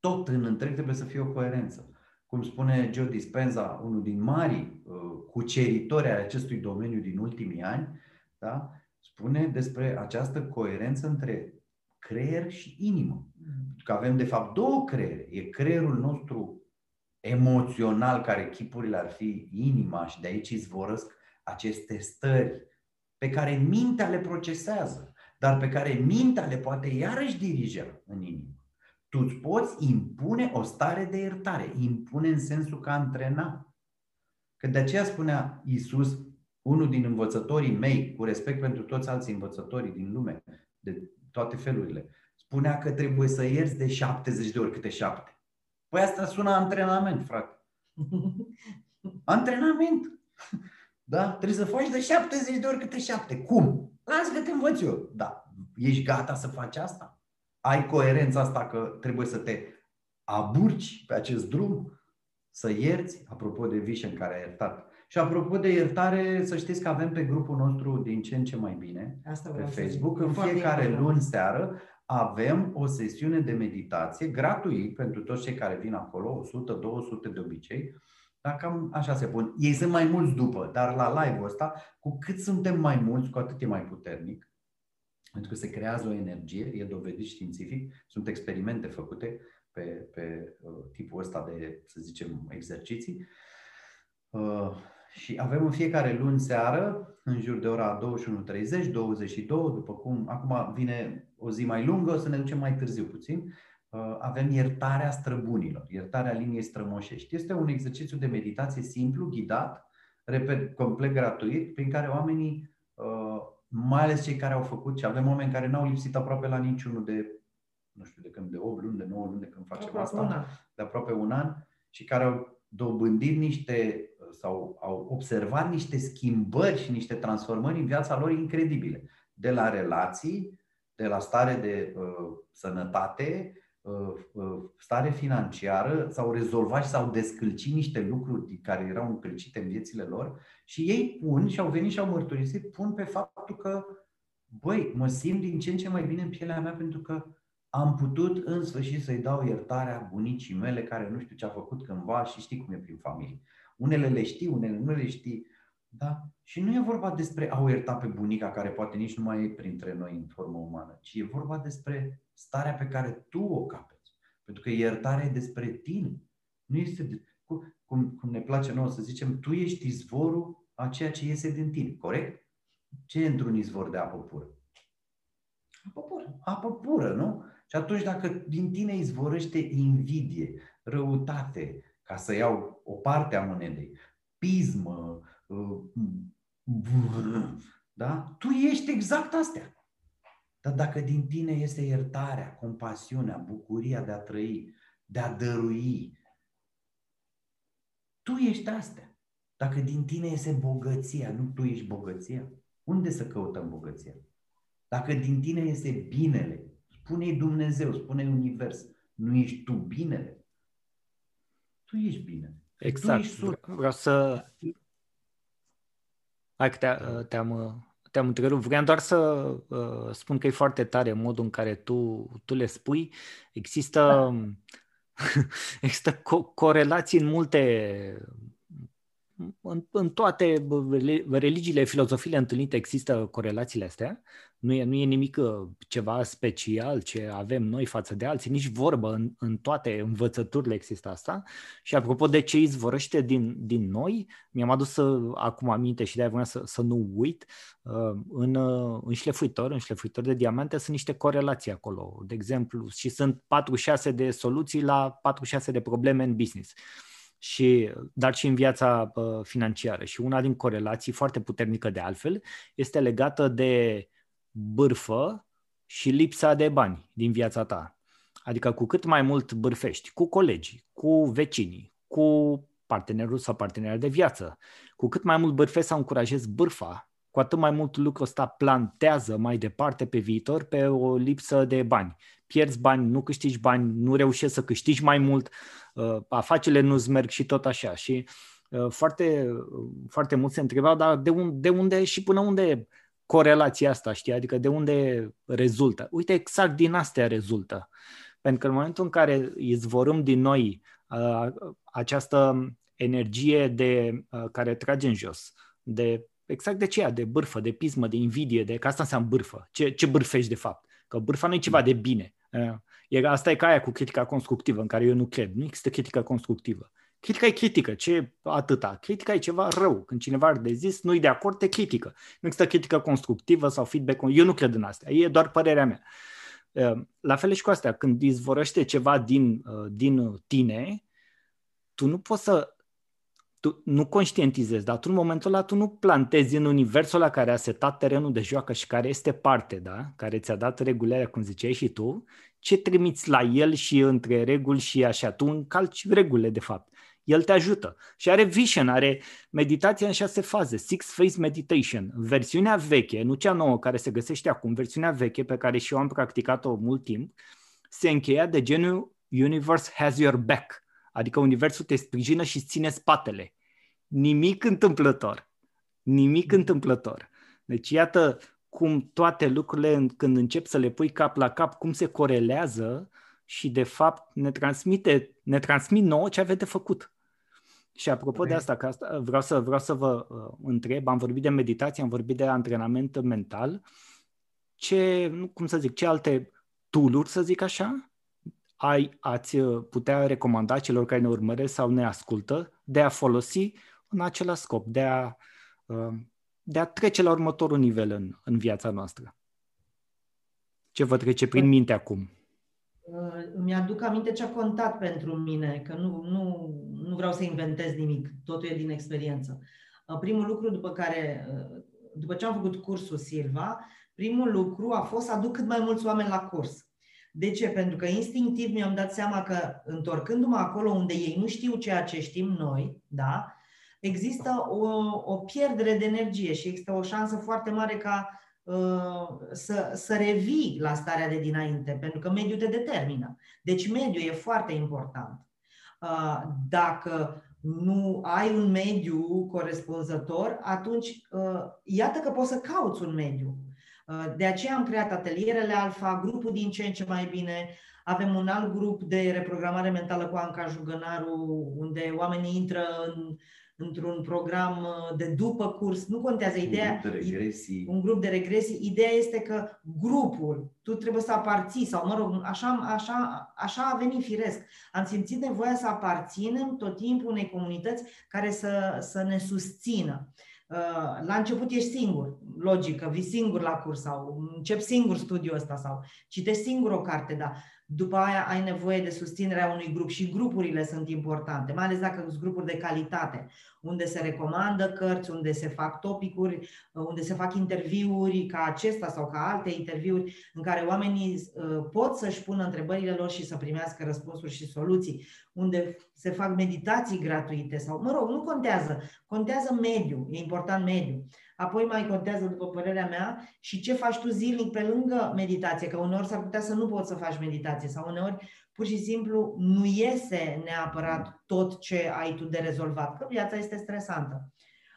tot în întreg trebuie să fie o coerență. Cum spune Joe Dispenza, unul din mari uh, cuceritori ai acestui domeniu din ultimii ani, da? spune despre această coerență între creier și inimă. Mm. Că avem de fapt două creiere. E creierul nostru emoțional, care chipurile ar fi inima și de aici izvorăsc aceste stări pe care mintea le procesează, dar pe care mintea le poate iarăși dirija în inimă. Tu îți poți impune o stare de iertare, impune în sensul că antrena. Că de aceea spunea Iisus, unul din învățătorii mei, cu respect pentru toți alții învățătorii din lume, de toate felurile. Spunea că trebuie să ierți de 70 de ori câte șapte. Păi asta sună antrenament, frate. antrenament. Da? Trebuie să faci de 70 de ori câte șapte. Cum? Lasă că te învăț eu. Da. Ești gata să faci asta? Ai coerența asta că trebuie să te aburci pe acest drum? Să ierți, apropo de Vision care a iertat Și apropo de iertare, să știți că avem pe grupul nostru din ce în ce mai bine Asta pe Facebook. În fiecare luni seară avem o sesiune de meditație gratuit pentru toți cei care vin acolo, 100-200 de obicei. Dar cam așa se pun. Ei sunt mai mulți după, dar la live-ul ăsta, cu cât suntem mai mulți, cu atât e mai puternic. Pentru că se creează o energie, e dovedit științific, sunt experimente făcute pe, pe uh, tipul ăsta de, să zicem, exerciții. Uh, și avem în fiecare luni seară, în jur de ora 21.30, 22, după cum acum vine o zi mai lungă, o să ne ducem mai târziu puțin, uh, avem iertarea străbunilor, iertarea liniei strămoșești. Este un exercițiu de meditație simplu, ghidat, repet, complet gratuit, prin care oamenii, uh, mai ales cei care au făcut, și avem oameni care n-au lipsit aproape la niciunul de, nu știu de când, de 8 luni, de 9 luni de când facem aproape asta, de aproape un an, și care au dobândit niște sau au observat niște schimbări și niște transformări în viața lor incredibile. De la relații, de la stare de uh, sănătate, uh, uh, stare financiară, s-au rezolvat și s-au descălcit niște lucruri care erau încălcite în viețile lor și ei pun și au venit și au mărturisit, pun pe faptul că, băi, mă simt din ce în ce mai bine în pielea mea pentru că am putut în sfârșit să-i dau iertarea bunicii mele care nu știu ce a făcut cândva și știi cum e prin familie. Unele le știi, unele nu le știi. Da? Și nu e vorba despre a o ierta pe bunica care poate nici nu mai e printre noi în formă umană, ci e vorba despre starea pe care tu o capeți. Pentru că iertarea e despre tine. Nu este de, cum, cum ne place nouă să zicem, tu ești izvorul a ceea ce iese din tine, corect? Ce e într-un izvor de apă pură? Apă pură. Apă pură, nu? Și atunci dacă din tine izvorăște invidie, răutate, ca să iau o parte a monedei, pismă, uh, da? Tu ești exact astea. Dar dacă din tine este iertarea, compasiunea, bucuria de a trăi, de a dărui, tu ești astea. Dacă din tine este bogăția, nu tu ești bogăția, unde să căutăm bogăția? Dacă din tine este binele, spune-i Dumnezeu, spune-i Univers, nu ești tu binele, tu ești bine. Exact. Tu ești Vreau să... Hai că te, te-am, te-am întrerupt. Vreau doar să uh, spun că e foarte tare modul în care tu, tu le spui. Există, da. există co- corelații în multe în, în toate religiile, filozofiile întâlnite există corelațiile astea. Nu e, nu e nimic uh, ceva special ce avem noi față de alții, nici vorbă în, în toate învățăturile există asta. Și apropo de ce izvorăște din, din noi, mi-am adus să, uh, acum aminte și de aia să, să nu uit, uh, în, în șlefuitor, în șlefuitor de diamante sunt niște corelații acolo, de exemplu, și sunt 46 de soluții la 46 de probleme în business și, dar și în viața uh, financiară. Și una din corelații foarte puternică de altfel este legată de bârfă și lipsa de bani din viața ta. Adică cu cât mai mult bârfești cu colegii, cu vecinii, cu partenerul sau partenera de viață, cu cât mai mult bârfești sau încurajezi bârfa, cu atât mai mult lucrul ăsta plantează mai departe pe viitor pe o lipsă de bani. Pierzi bani, nu câștigi bani, nu reușești să câștigi mai mult, uh, afacerile nu-ți merg și tot așa. Și uh, foarte, foarte mult se întrebau, dar de unde, de unde și până unde corelația asta, știi? Adică de unde rezultă? Uite, exact din astea rezultă. Pentru că în momentul în care izvorâm din noi uh, această energie de, uh, care trage în jos, de exact de ceea, de bârfă, de pismă, de invidie, de că asta înseamnă bârfă. Ce, ce bârfești de fapt? Că bârfa nu e ceva de bine. E, asta e ca aia cu critica constructivă, în care eu nu cred. Nu există critică constructivă. Critica e critică, ce atâta. Critica e ceva rău. Când cineva are de zis, nu-i de acord, te critică. Nu există critică constructivă sau feedback. Eu nu cred în asta. E doar părerea mea. La fel și cu astea. Când izvorăște ceva din, din tine, tu nu poți să tu nu conștientizezi, dar tu în momentul ăla tu nu plantezi în universul la care a setat terenul de joacă și care este parte, da? care ți-a dat regularea, cum ziceai și tu, ce trimiți la el și între reguli și așa. Tu încalci regulile, de fapt. El te ajută. Și are vision, are meditația în șase faze, Six Phase Meditation. Versiunea veche, nu cea nouă care se găsește acum, versiunea veche pe care și eu am practicat-o mult timp, se încheia de genul Universe has your back Adică universul te sprijină și îți ține spatele. nimic întâmplător. Nimic întâmplător. Deci iată cum toate lucrurile, când încep să le pui cap la cap, cum se corelează și de fapt ne transmite, ne transmit nouă ce aveți de făcut. Și apropo okay. de asta, că asta vreau, să, vreau să vă uh, întreb, am vorbit de meditație, am vorbit de antrenament mental, ce, cum să zic, ce alte tool să zic așa, ai, ați uh, putea recomanda celor care ne urmăresc sau ne ascultă de a folosi în același scop, de a, uh, de a trece la următorul nivel în, în viața noastră? Ce vă trece prin minte acum? Uh, îmi aduc aminte ce a contat pentru mine, că nu, nu, nu vreau să inventez nimic, totul e din experiență. Primul lucru după care, după ce am făcut cursul Silva, primul lucru a fost să aduc cât mai mulți oameni la curs. De ce? Pentru că instinctiv mi-am dat seama că întorcându-mă acolo unde ei nu știu ceea ce știm noi, da, există o, o pierdere de energie și există o șansă foarte mare ca uh, să, să revii la starea de dinainte, pentru că mediul te determină. Deci mediul e foarte important. Uh, dacă nu ai un mediu corespunzător, atunci uh, iată că poți să cauți un mediu. Uh, de aceea am creat atelierele alfa, grupul din ce în ce mai bine. Avem un alt grup de reprogramare mentală cu Anca Jugănaru, unde oamenii intră în, într-un program uh, de după curs. Nu contează ideea. Un grup de regresii. Un grup de regresii. Ideea este că grupul, tu trebuie să aparții, sau mă rog, așa, așa, așa a venit firesc. Am simțit nevoia să aparținem tot timpul unei comunități care să, să ne susțină. Uh, la început ești singur, logică, vii singur la curs sau încep singur studiul ăsta sau citești singur o carte, dar după aia ai nevoie de susținerea unui grup și grupurile sunt importante, mai ales dacă sunt grupuri de calitate, unde se recomandă cărți, unde se fac topicuri, unde se fac interviuri ca acesta sau ca alte interviuri în care oamenii uh, pot să-și pună întrebările lor și să primească răspunsuri și soluții, unde se fac meditații gratuite sau, mă rog, nu contează, contează mediul, e important mediul. Apoi mai contează, după părerea mea, și ce faci tu zilnic pe lângă meditație, că uneori s-ar putea să nu poți să faci meditație sau uneori pur și simplu nu iese neapărat tot ce ai tu de rezolvat, că viața este stresantă.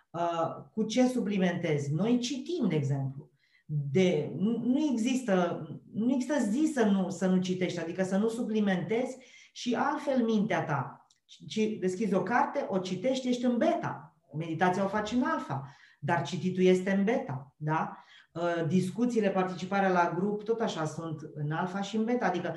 Uh, cu ce suplimentezi? Noi citim, de exemplu. De, nu, nu, există, nu există zi să nu, să nu citești, adică să nu suplimentezi și altfel mintea ta. Ci, deschizi o carte, o citești, ești în beta. Meditația o faci în alfa dar cititul este în beta, da? Uh, discuțiile, participarea la grup, tot așa sunt în alfa și în beta, adică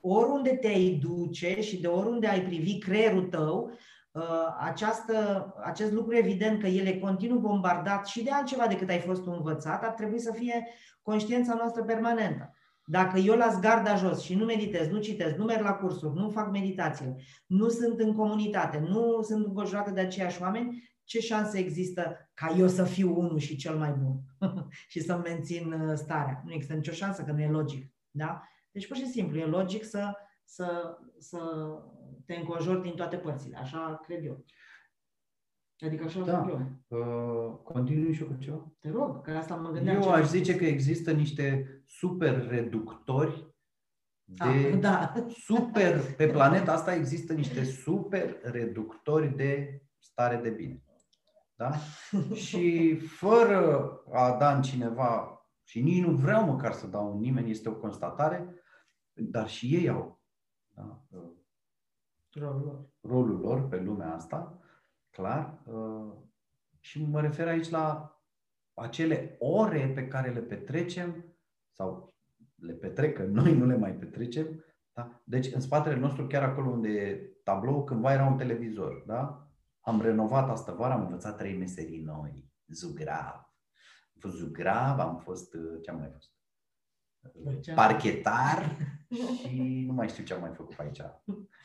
oriunde te-ai duce și de oriunde ai privi creierul tău, uh, această, acest lucru evident că el e continuu bombardat și de altceva decât ai fost învățat, ar trebui să fie conștiința noastră permanentă. Dacă eu las garda jos și nu meditez, nu citesc, nu merg la cursuri, nu fac meditație, nu sunt în comunitate, nu sunt înconjurată de aceiași oameni, ce șanse există ca eu să fiu unul și cel mai bun și să mențin uh, starea? Nu există nicio șansă că nu e logic. Da? Deci pur și simplu e logic să, să, să te înconjori din toate părțile. Așa cred eu. Adică așa da. eu. Uh, continui și eu cu ceva? Te rog, că asta mă gândeam. Eu aș zice că există niște super reductori de ah, da. super, pe planeta asta există niște super reductori de stare de bine. Da? și fără a da în cineva, și nici nu vreau măcar să dau în nimeni, este o constatare, dar și ei au da? rolul, lor. rolul lor pe lumea asta, clar. Și mă refer aici la acele ore pe care le petrecem sau le petrec, că noi nu le mai petrecem. Da? Deci în spatele nostru, chiar acolo unde e tablou, cândva era un televizor. Da? Am renovat asta vară, am învățat trei meserii noi. Zugrav. Am fost zugrav, am fost, uh, ce am mai fost? Parchetar și nu mai știu ce am mai făcut aici.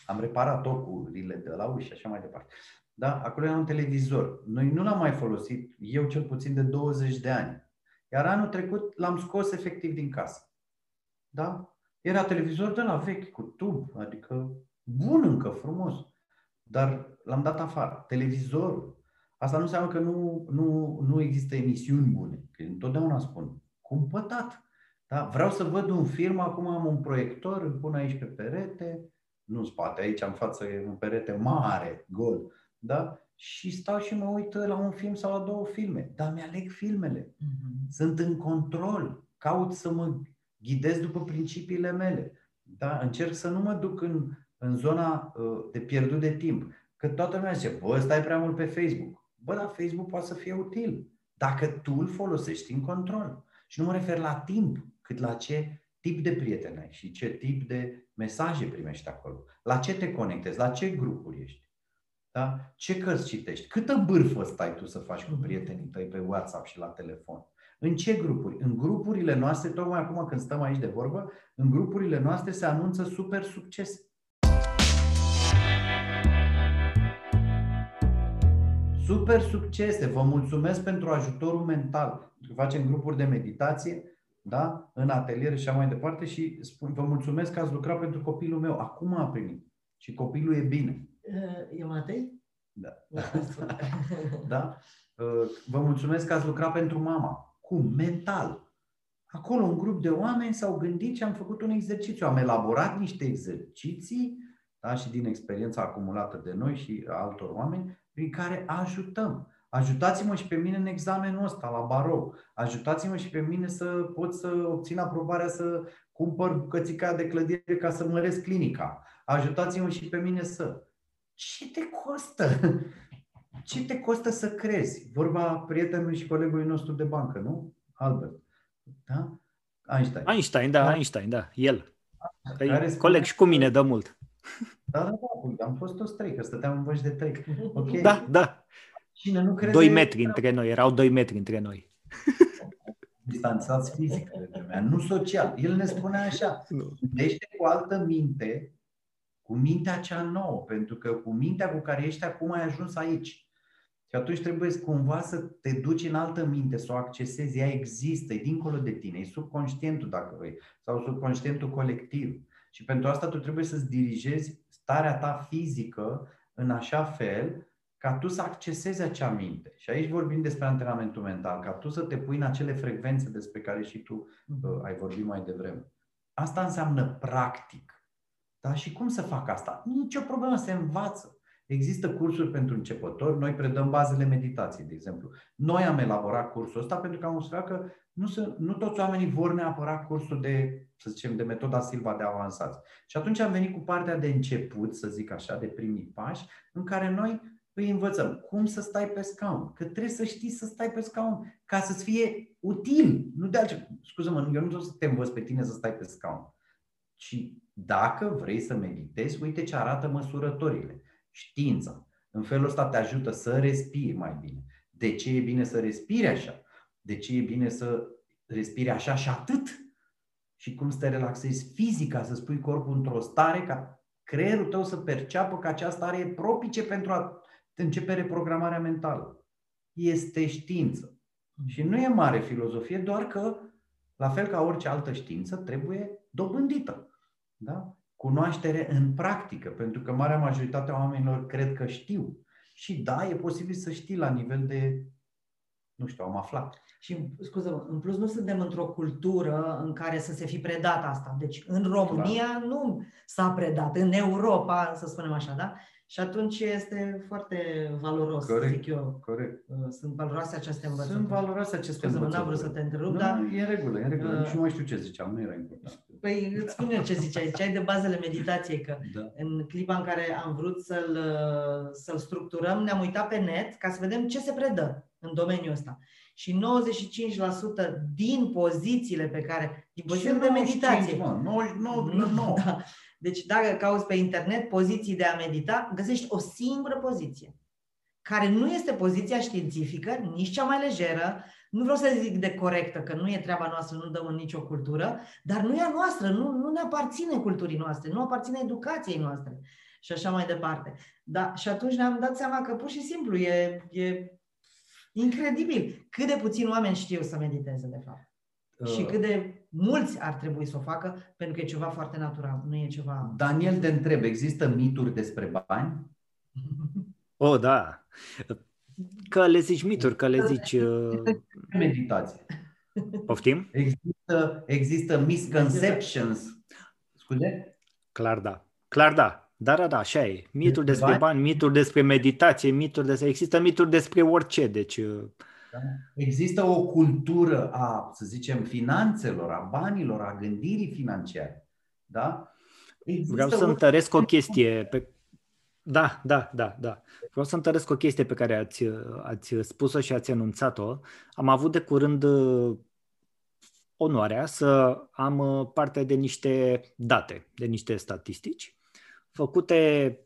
Am reparat ocurile de la uși și așa mai departe. Da? Acolo era un televizor. Noi nu l-am mai folosit, eu cel puțin de 20 de ani. Iar anul trecut l-am scos efectiv din casă. Da? Era televizor de la vechi, cu tub, adică bun încă, frumos dar l-am dat afară. Televizorul. Asta nu înseamnă că nu, nu, nu există emisiuni bune. Că întotdeauna spun, cumpătat. Da? Vreau să văd un film, acum am un proiector, îl pun aici pe perete, nu în spate, aici în față e un perete mare, gol. Da? și stau și mă uit la un film sau la două filme. Dar mi-aleg filmele. Mm-hmm. Sunt în control. Caut să mă ghidez după principiile mele. Da? Încerc să nu mă duc în, în zona uh, de pierdut de timp. Că toată lumea zice, bă, stai prea mult pe Facebook. Bă, dar Facebook poate să fie util. Dacă tu îl folosești în control. Și nu mă refer la timp, cât la ce tip de prieteni ai și ce tip de mesaje primești acolo. La ce te conectezi, la ce grupuri ești. Da? Ce cărți citești? Câtă bârfă stai tu să faci cu prietenii tăi pe WhatsApp și la telefon? În ce grupuri? În grupurile noastre, tocmai acum când stăm aici de vorbă, în grupurile noastre se anunță super succes. Super succese! Vă mulțumesc pentru ajutorul mental. Facem grupuri de meditație, da? în atelier și așa mai departe și spun, vă mulțumesc că ați lucrat pentru copilul meu. Acum a primit. Și copilul e bine. E Matei? Da. da? Vă mulțumesc că ați lucrat pentru mama. Cum? Mental. Acolo un grup de oameni s-au gândit și am făcut un exercițiu. Am elaborat niște exerciții da? și din experiența acumulată de noi și altor oameni prin care ajutăm. Ajutați-mă și pe mine în examenul ăsta la barou. Ajutați-mă și pe mine să pot să obțin aprobarea să cumpăr bucățica de clădire ca să măresc clinica. Ajutați-mă și pe mine să ce te costă? Ce te costă să crezi? Vorba prietenului și colegului nostru de bancă, nu? Albert. Da? Einstein. Einstein, da, da. Einstein, da, el. Păi, care coleg și cu mine de mult. Da, da, da, am fost toți trei, că stăteam în văși de trei. Okay. Da, da. Cine nu crede... Doi metri între noi, erau doi metri între noi. Distanțați fizic, nu social. El ne spune așa, gândește cu altă minte cu mintea cea nouă, pentru că cu mintea cu care ești acum ai ajuns aici. Și atunci trebuie cumva să te duci în altă minte, să o accesezi. Ea există, e dincolo de tine, e subconștientul dacă vrei, sau subconștientul colectiv. Și pentru asta tu trebuie să-ți dirigezi starea ta fizică în așa fel ca tu să accesezi acea minte. Și aici vorbim despre antrenamentul mental, ca tu să te pui în acele frecvențe despre care și tu uh, ai vorbit mai devreme. Asta înseamnă practic. Da? Și cum să fac asta? Nici o problemă, se învață. Există cursuri pentru începători, noi predăm bazele meditației, de exemplu. Noi am elaborat cursul ăsta pentru că am observat că nu, sunt, nu toți oamenii vor neapărat cursul de, să zicem, de metoda Silva de avansați. Și atunci am venit cu partea de început, să zic așa, de primii pași, în care noi îi învățăm cum să stai pe scaun, că trebuie să știi să stai pe scaun ca să-ți fie util, nu de altceva. Scuză-mă, eu nu trebuie să te învăț pe tine să stai pe scaun, ci dacă vrei să meditezi, uite ce arată măsurătorile. Știința. În felul ăsta te ajută să respiri mai bine. De ce e bine să respiri așa? De ce e bine să respiri așa și atât? Și cum să te relaxezi fizica, să spui corpul într-o stare ca creierul tău să perceapă că această stare e propice pentru a începe reprogramarea mentală. Este știință. Și nu e mare filozofie, doar că, la fel ca orice altă știință, trebuie dobândită. Da? Cunoaștere în practică, pentru că marea majoritate a oamenilor cred că știu. Și da, e posibil să știi la nivel de, nu știu, am aflat. Și, scuză în plus nu suntem într-o cultură în care să se fi predat asta. Deci în România da. nu s-a predat, în Europa, să spunem așa, da? Și atunci este foarte valoros, corect, zic eu. Corect. Uh, sunt valoroase aceste învățături. Sunt valoroase aceste învățături. Nu am vrut să te întrerup, nu, dar... E în regulă, e în regulă. Uh, Nici nu mai știu ce ziceam, nu era important. Păi îți spun eu ce ziceai. Ziceai de bazele meditației, că da. în clipa în care am vrut să-l, să-l structurăm, ne-am uitat pe net ca să vedem ce se predă în domeniul ăsta. Și 95% din pozițiile pe care, din pozițiile de meditație. 99, 99. Da, deci dacă cauți pe internet poziții de a medita, găsești o singură poziție, care nu este poziția științifică, nici cea mai lejeră, nu vreau să zic de corectă, că nu e treaba noastră, nu dăm în nicio cultură, dar nu e a noastră, nu, nu ne aparține culturii noastre, nu aparține educației noastre și așa mai departe. Da, și atunci ne-am dat seama că pur și simplu e, e incredibil cât de puțini oameni știu să mediteze, de fapt. Uh. Și cât de mulți ar trebui să o facă, pentru că e ceva foarte natural, nu e ceva... Daniel te întreb, există mituri despre bani? Oh, da. Că le zici mituri, că le zici... Uh... Meditație. Poftim? Există, există misconceptions. Scuze? Clar da. Clar da. Da, da, da, așa e. Mituri despre bani, bani mituri despre meditație, mituri despre... Există mituri despre orice, deci... Uh, da? Există o cultură a, să zicem, finanțelor, a banilor, a gândirii financiare. Da? Există Vreau să întăresc o chestie pe, da, da, da, da. Vreau să întăresc o chestie pe care ați, ați spus-o și ați anunțat-o. Am avut de curând uh, onoarea să am uh, parte de niște date, de niște statistici făcute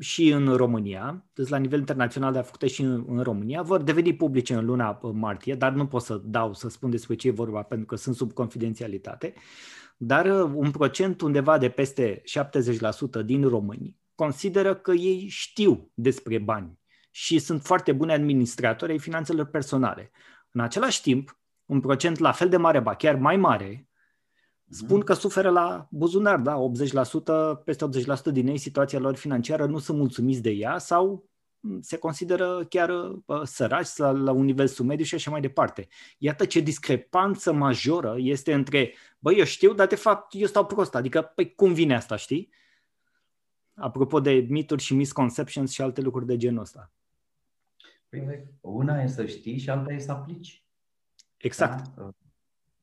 și în România, deci la nivel internațional, dar făcute și în, în România, vor deveni publice în luna uh, martie, dar nu pot să dau, să spun despre ce e vorba, pentru că sunt sub confidențialitate, dar un procent undeva de peste 70% din români consideră că ei știu despre bani și sunt foarte buni administratori ai finanțelor personale. În același timp, un procent la fel de mare, ba chiar mai mare, spun că suferă la buzunar, da, 80%, peste 80% din ei situația lor financiară nu sunt mulțumiți de ea sau se consideră chiar uh, săraci la, la un nivel sumediu și așa mai departe. Iată ce discrepanță majoră este între, băi, eu știu, dar de fapt eu stau prost, adică, păi, cum vine asta, știi? Apropo de mituri și misconceptions și alte lucruri de genul ăsta. Păi, una e să știi și alta e să aplici. Exact. Da?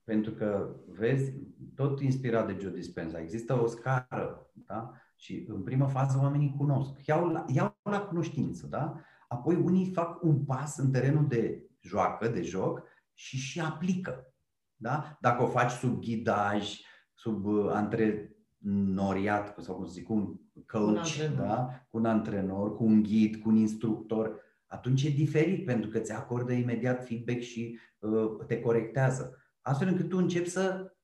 Pentru că, vezi, tot inspirat de Joe Dispenza, există o scară, da? Și în prima fază oamenii cunosc, iau la, iau la cunoștință, da? Apoi unii fac un pas în terenul de joacă, de joc și și aplică. Da? Dacă o faci sub ghidaj, sub uh, antrenoriat, sau cum să zic, un coach, un da? cu un antrenor, cu un ghid, cu un instructor, atunci e diferit pentru că ți acordă imediat feedback și uh, te corectează. Astfel încât tu începi să,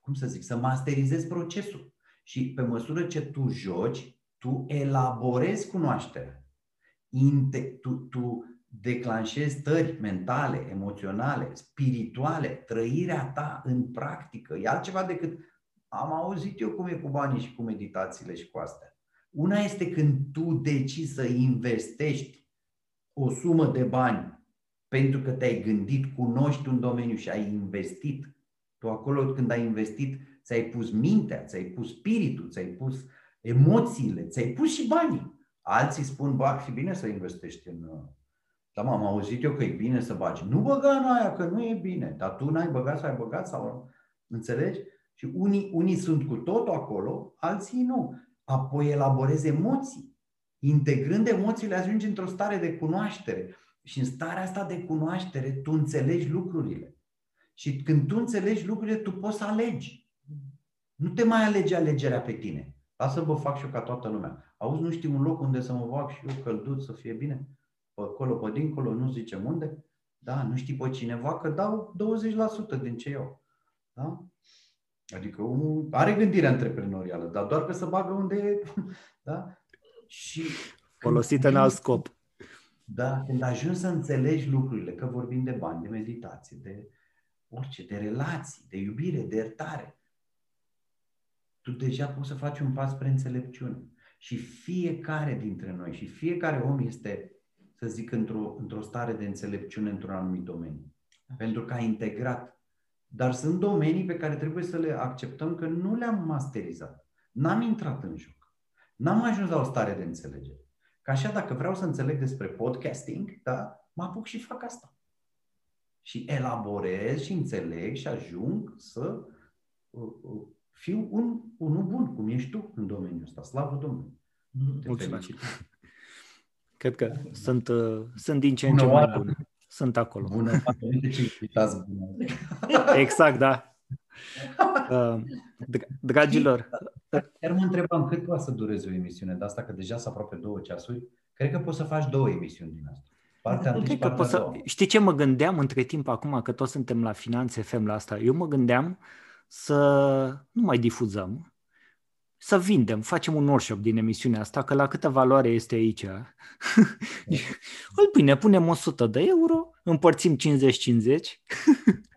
cum să zic, să masterizezi procesul. Și pe măsură ce tu joci, tu elaborezi cunoașterea. Inte, tu, tu declanșezi stări mentale, emoționale, spirituale, trăirea ta în practică. E altceva decât am auzit eu cum e cu banii și cu meditațiile și cu astea. Una este când tu decizi să investești o sumă de bani pentru că te-ai gândit, cunoști un domeniu și ai investit. Tu acolo când ai investit, ți-ai pus mintea, ți-ai pus spiritul, ți-ai pus emoțiile, ți-ai pus și banii. Alții spun, bă, ar fi bine să investești în... Da, m-am auzit eu că e bine să bagi. Nu băga în aia, că nu e bine. Dar tu n-ai băgat sau ai băgat sau... Înțelegi? Și unii, unii sunt cu totul acolo, alții nu. Apoi elaborezi emoții. Integrând emoțiile, ajungi într-o stare de cunoaștere. Și în starea asta de cunoaștere, tu înțelegi lucrurile. Și când tu înțelegi lucrurile, tu poți să alegi. Nu te mai alege alegerea pe tine. Lasă vă fac și eu ca toată lumea. Auzi, nu știu un loc unde să mă fac și eu călduț să fie bine? Pe acolo, pe dincolo, nu zicem unde? Da, nu știi pe cineva că dau 20% din ce eu. Da? Adică unul are gândire antreprenorială, dar doar că să bagă unde e. Da? Și Folosită în alt scop. Da, când ajungi să înțelegi lucrurile, că vorbim de bani, de meditație, de orice, de relații, de iubire, de iertare, tu deja poți să faci un pas spre înțelepciune. Și fiecare dintre noi și fiecare om este, să zic, într-o, într-o stare de înțelepciune într-un anumit domeniu. Pentru că a integrat. Dar sunt domenii pe care trebuie să le acceptăm că nu le-am masterizat. N-am intrat în joc. N-am ajuns la o stare de înțelegere. Ca așa, dacă vreau să înțeleg despre podcasting, da, mă apuc și fac asta. Și elaborez și înțeleg și ajung să uh, uh, fiu un, unul bun, cum ești tu în domeniul ăsta. Slavă Domnului! Mulțumesc! Cred că sunt, uh, sunt din ce în ce mai bune. Sunt acolo. Bună, ce Exact, da. Uh, dragilor. Chiar mă întrebam cât poate să dureze o emisiune de asta, că deja sunt aproape două ceasuri. Cred că poți să faci două emisiuni din asta. Partea întâi partea poți să... Știi ce mă gândeam între timp acum, că toți suntem la Finanțe FM la asta? Eu mă gândeam să nu mai difuzăm, să vindem, facem un workshop din emisiunea asta, că la câtă valoare este aici. Îl bine, punem 100 de euro, împărțim 50-50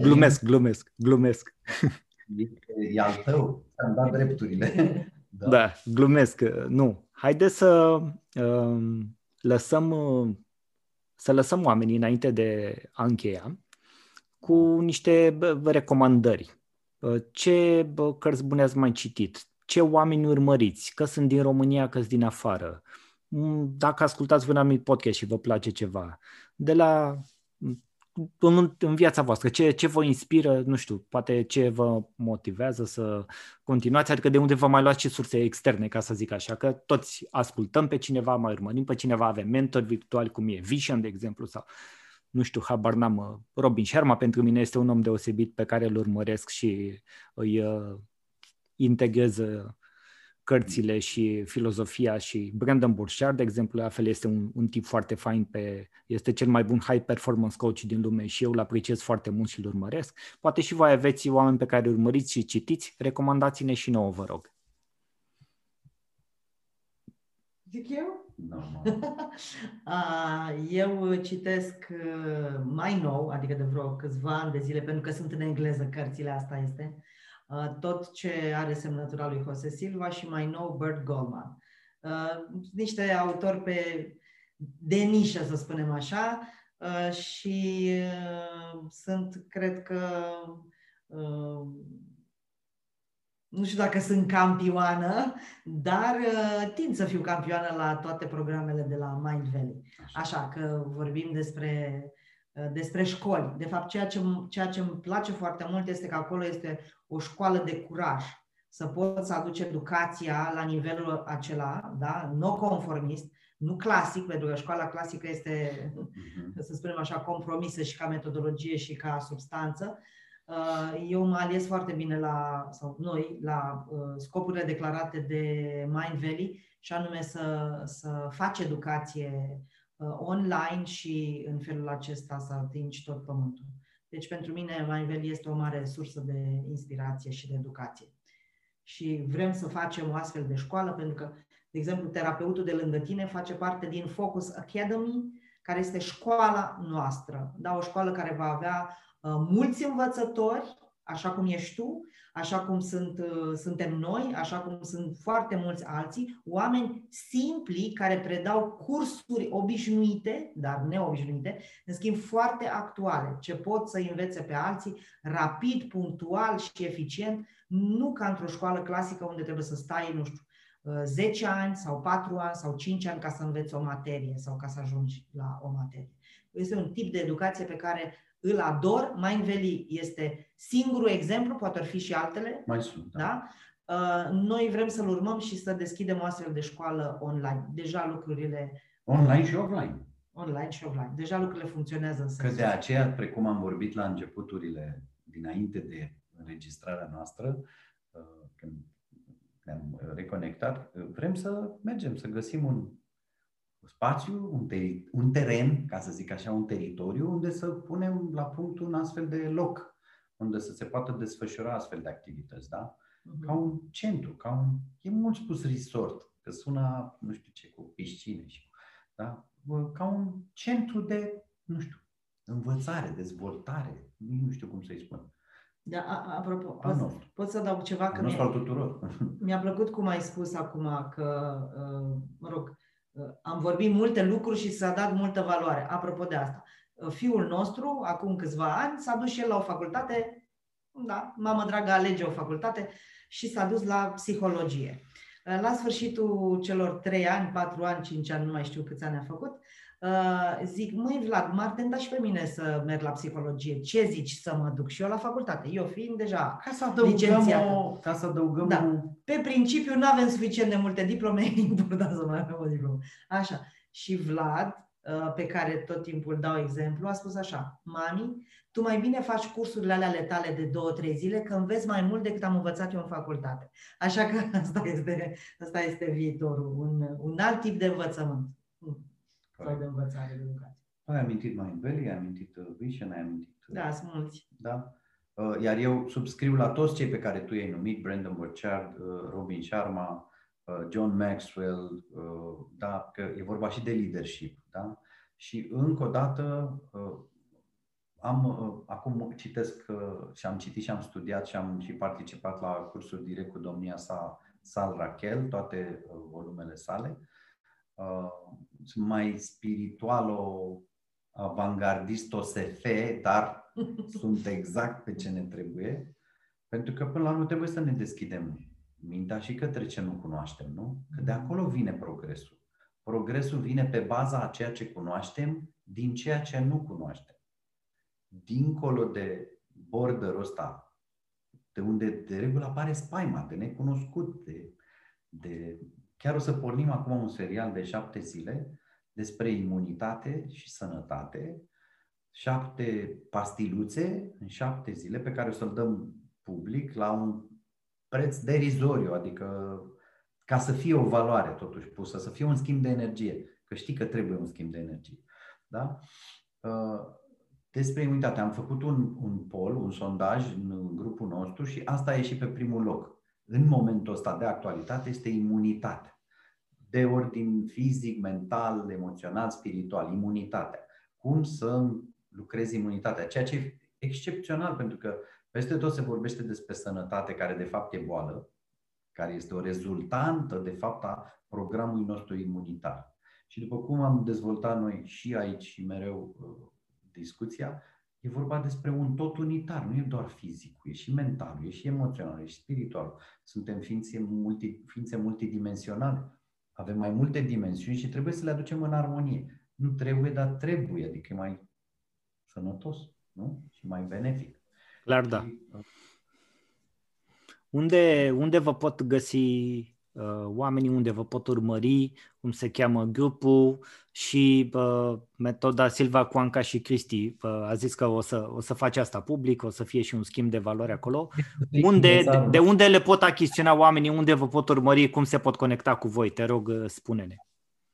glumesc, glumesc, glumesc. E al tău, am dat drepturile. Da. da, glumesc. Nu. Haideți să uh, lăsăm uh, să lăsăm oamenii înainte de a încheia cu niște recomandări. Ce cărți bune ați mai citit? ce oameni urmăriți, că sunt din România, că sunt din afară. Mm, dacă ascultați un anumit podcast și vă place ceva, de la în, în viața voastră, ce, ce vă inspiră, nu știu, poate ce vă motivează să continuați, adică de unde vă mai luați și surse externe, ca să zic așa, că toți ascultăm pe cineva, mai urmărim pe cineva, avem mentori virtuali, cum e Vision, de exemplu, sau nu știu, habar n-am, Robin Sharma pentru mine este un om deosebit pe care îl urmăresc și îi uh, integrez cărțile și filozofia și Brandon Burchard, de exemplu, la fel este un, un tip foarte fain, pe, este cel mai bun high performance coach din lume și eu îl apreciez foarte mult și îl urmăresc. Poate și voi aveți oameni pe care îi urmăriți și citiți, recomandați-ne și nouă, vă rog. Zic eu? No, eu citesc uh, mai nou, adică de vreo câțiva ani de zile, pentru că sunt în engleză, cărțile asta este, Uh, tot ce are semnătura lui Jose Silva și mai nou Bert Goldman. Uh, niște autori pe, de nișă, să spunem așa, uh, și sunt, cred că, nu știu dacă sunt campioană, dar tind să fiu campioană la toate programele de la Mind Valley. Așa că vorbim despre despre școli. De fapt, ceea ce, ceea ce îmi place foarte mult este că acolo este o școală de curaj, să poți să aduci educația la nivelul acela, da? non-conformist, nu clasic, pentru că școala clasică este, uh-huh. să spunem așa, compromisă și ca metodologie și ca substanță. Uh, eu mă aliez foarte bine la, sau noi, la uh, scopurile declarate de Mind Valley și anume să, să faci educație uh, online și în felul acesta să atingi tot pământul. Deci pentru mine Mindvel este o mare sursă de inspirație și de educație. Și vrem să facem o astfel de școală pentru că, de exemplu, terapeutul de lângă tine face parte din Focus Academy, care este școala noastră. Da, o școală care va avea uh, mulți învățători, așa cum ești tu, așa cum sunt, uh, suntem noi, așa cum sunt foarte mulți alții, oameni simpli care predau cursuri obișnuite, dar neobișnuite, în schimb foarte actuale, ce pot să învețe pe alții rapid, punctual și eficient, nu ca într-o școală clasică unde trebuie să stai, nu știu, 10 uh, ani sau 4 ani sau 5 ani ca să înveți o materie sau ca să ajungi la o materie. Este un tip de educație pe care îl ador. Mind Valley este singurul exemplu, poate ar fi și altele. Mai sunt. Da? da? Uh, noi vrem să-l urmăm și să deschidem o astfel de școală online. Deja lucrurile... Online și offline. Online și offline. Deja lucrurile funcționează în Că de aceea, precum am vorbit la începuturile, dinainte de înregistrarea noastră, uh, când ne-am reconectat, vrem să mergem, să găsim un spațiu, un, teri- un teren, ca să zic așa, un teritoriu unde să punem la punct un astfel de loc, unde să se poată desfășura astfel de activități, da? Uh-huh. Ca un centru, ca un, e mult spus resort, că sună, nu știu ce, cu piscine și, da? Ca un centru de, nu știu, învățare, dezvoltare, nu știu cum să-i spun. Da, a, apropo, pot, pot să adaug ceva? Că mi-a, tuturor. mi-a plăcut cum ai spus acum că, uh, mă rog, am vorbit multe lucruri și s-a dat multă valoare. Apropo de asta, fiul nostru, acum câțiva ani, s-a dus și el la o facultate, da, mamă dragă, alege o facultate și s-a dus la psihologie. La sfârșitul celor 3 ani, 4 ani, 5 ani, nu mai știu câți ani a făcut, Uh, zic, măi Vlad, m-ar tenta și pe mine să merg la psihologie. Ce zici să mă duc și eu la facultate? Eu fiind deja ca să adăugăm o, ca să adăugăm da. o... Pe principiu nu avem suficient de multe diplome, e important să mai avem o diplomă. Așa. Și Vlad, uh, pe care tot timpul dau exemplu, a spus așa, Mami, tu mai bine faci cursurile alea ale tale de două, trei zile, că înveți mai mult decât am învățat eu în facultate. Așa că asta este, asta este viitorul, un, un alt tip de învățământ sau de învățare, de educație. Ai amintit Mindvalley, ai amintit uh, Vision, ai amintit... Uh, da, sunt mulți. Da? Uh, iar eu subscriu la toți cei pe care tu i-ai numit, Brandon Burchard, Robin Sharma, John Maxwell, da, că e vorba și de leadership, da? Și încă o dată am, acum citesc și am citit și am studiat și am și participat la cursuri direct cu domnia sa, Sal Rachel, toate volumele sale sunt mai spiritualo avangardist OSF, dar sunt exact pe ce ne trebuie. Pentru că până la urmă trebuie să ne deschidem mintea și către ce nu cunoaștem, nu? Că de acolo vine progresul. Progresul vine pe baza a ceea ce cunoaștem din ceea ce nu cunoaștem. Dincolo de borderul ăsta, de unde de regulă apare spaima, de necunoscut, de, de... Chiar o să pornim acum un serial de șapte zile despre imunitate și sănătate, șapte pastiluțe în șapte zile pe care o să-l dăm public la un preț derizoriu, adică ca să fie o valoare totuși pusă, să fie un schimb de energie, că știi că trebuie un schimb de energie. Da? Uh, despre imunitate. Am făcut un, un poll, un sondaj în grupul nostru și asta a ieșit pe primul loc. În momentul ăsta de actualitate este imunitate. De ordin fizic, mental, emoțional, spiritual. Imunitatea. Cum să lucrezi imunitatea? Ceea ce e excepțional, pentru că peste tot se vorbește despre sănătate, care de fapt e boală, care este o rezultantă, de fapt, a programului nostru imunitar. Și după cum am dezvoltat noi și aici și mereu uh, discuția, e vorba despre un tot unitar, nu e doar fizicul, e și mental, e și emoțional, e și spiritual. Suntem ființe, multi, ființe multidimensionale, avem mai multe dimensiuni și trebuie să le aducem în armonie. Nu trebuie, dar trebuie, adică e mai sănătos nu? și mai benefic. Clar, da. Unde, unde vă pot găsi uh, oamenii, unde vă pot urmări, cum se cheamă grupul și uh, metoda Silva, Cuanca și Cristi uh, a zis că o să, o să face asta public, o să fie și un schimb de valori acolo. Unde, de, de unde le pot achiziționa oamenii, unde vă pot urmări, cum se pot conecta cu voi? Te rog, uh, spune-ne.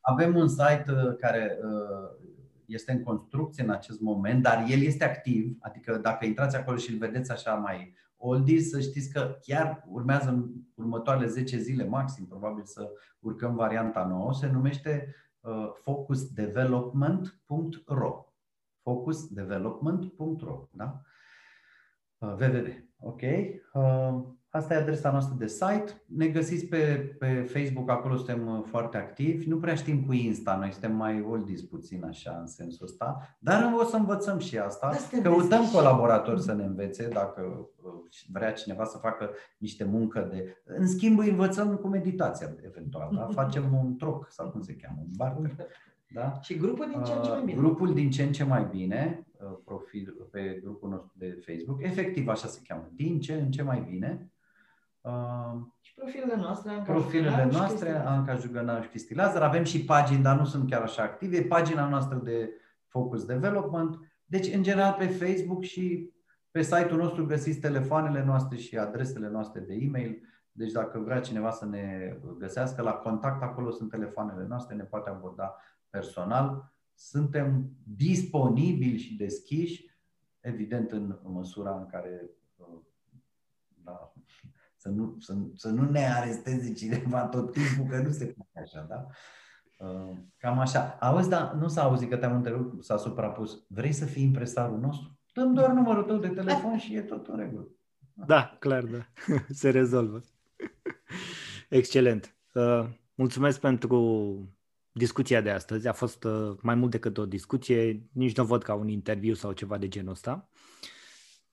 Avem un site uh, care uh, este în construcție în acest moment, dar el este activ, adică dacă intrați acolo și îl vedeți așa mai oldies, să știți că chiar urmează în următoarele 10 zile maxim, probabil să urcăm varianta nouă, se numește uh, focusdevelopment.ro focusdevelopment.ro da? Uh, www. Ok. Uh, Asta e adresa noastră de site. Ne găsiți pe, pe Facebook, acolo suntem uh, foarte activi. Nu prea știm cu Insta, noi suntem mai oldies puțin așa în sensul ăsta, dar o să învățăm și asta. Da, Căutăm colaboratori să ne învețe dacă uh, vrea cineva să facă niște muncă de... În schimb îi învățăm cu meditația eventual, da? facem un troc sau cum se cheamă, un barter. Da? Și grupul din ce în ce mai bine. Uh, grupul din ce în ce mai bine, profil, pe grupul nostru de Facebook, efectiv așa se cheamă, din ce în ce mai bine. Uh, și profilele noastre, Anca profilele noastre, Anca Jugănar și Cristi Lazar. Avem și pagini, dar nu sunt chiar așa active. Pagina noastră de Focus Development. Deci, în general, pe Facebook și pe site-ul nostru găsiți telefoanele noastre și adresele noastre de e-mail. Deci dacă vrea cineva să ne găsească la contact, acolo sunt telefoanele noastre, ne poate aborda personal. Suntem disponibili și deschiși, evident în măsura în care da, să nu, să, să nu ne aresteze cineva tot timpul, că nu se poate așa, da? Uh, cam așa. Auzi, dar nu s-a auzit că te-am întrerupt, s-a suprapus. Vrei să fii impresarul nostru? Dăm doar numărul tău de telefon și e tot în regulă. Da, clar, da. Se rezolvă. Excelent. Uh, mulțumesc pentru discuția de astăzi. A fost uh, mai mult decât o discuție. Nici nu văd ca un interviu sau ceva de genul ăsta.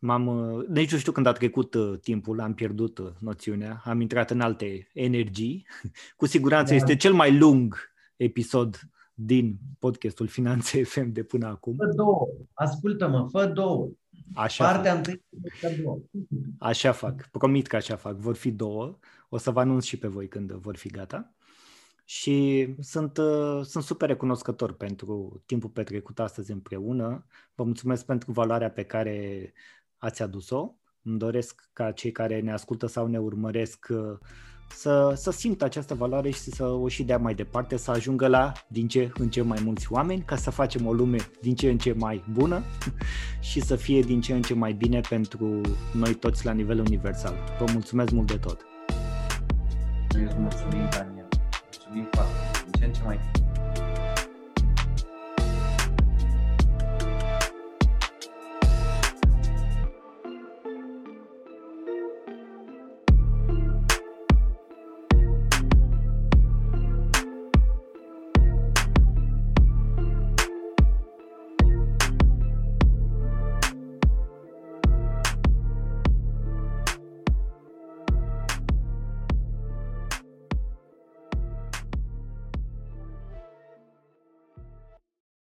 M-am, uh, nici nu știu când a trecut uh, timpul, am pierdut uh, noțiunea, am intrat în alte energii. Cu siguranță da. este cel mai lung episod din podcastul Finanțe FM de până acum. Fă două, ascultă-mă, fă două. Așa Partea fac. întâi, fă două. Așa fac, promit că așa fac, vor fi două. O să vă anunț și pe voi când vor fi gata. Și sunt, sunt super recunoscător pentru timpul petrecut astăzi împreună. Vă mulțumesc pentru valoarea pe care ați adus-o. Îmi doresc ca cei care ne ascultă sau ne urmăresc uh, să, să simtă această valoare și să o și dea mai departe, să ajungă la din ce în ce mai mulți oameni, ca să facem o lume din ce în ce mai bună și să fie din ce în ce mai bine pentru noi toți la nivel universal. Vă mulțumesc mult de tot! Mulțumim, Daniel! Mulțumim foarte mult! Din ce în ce mai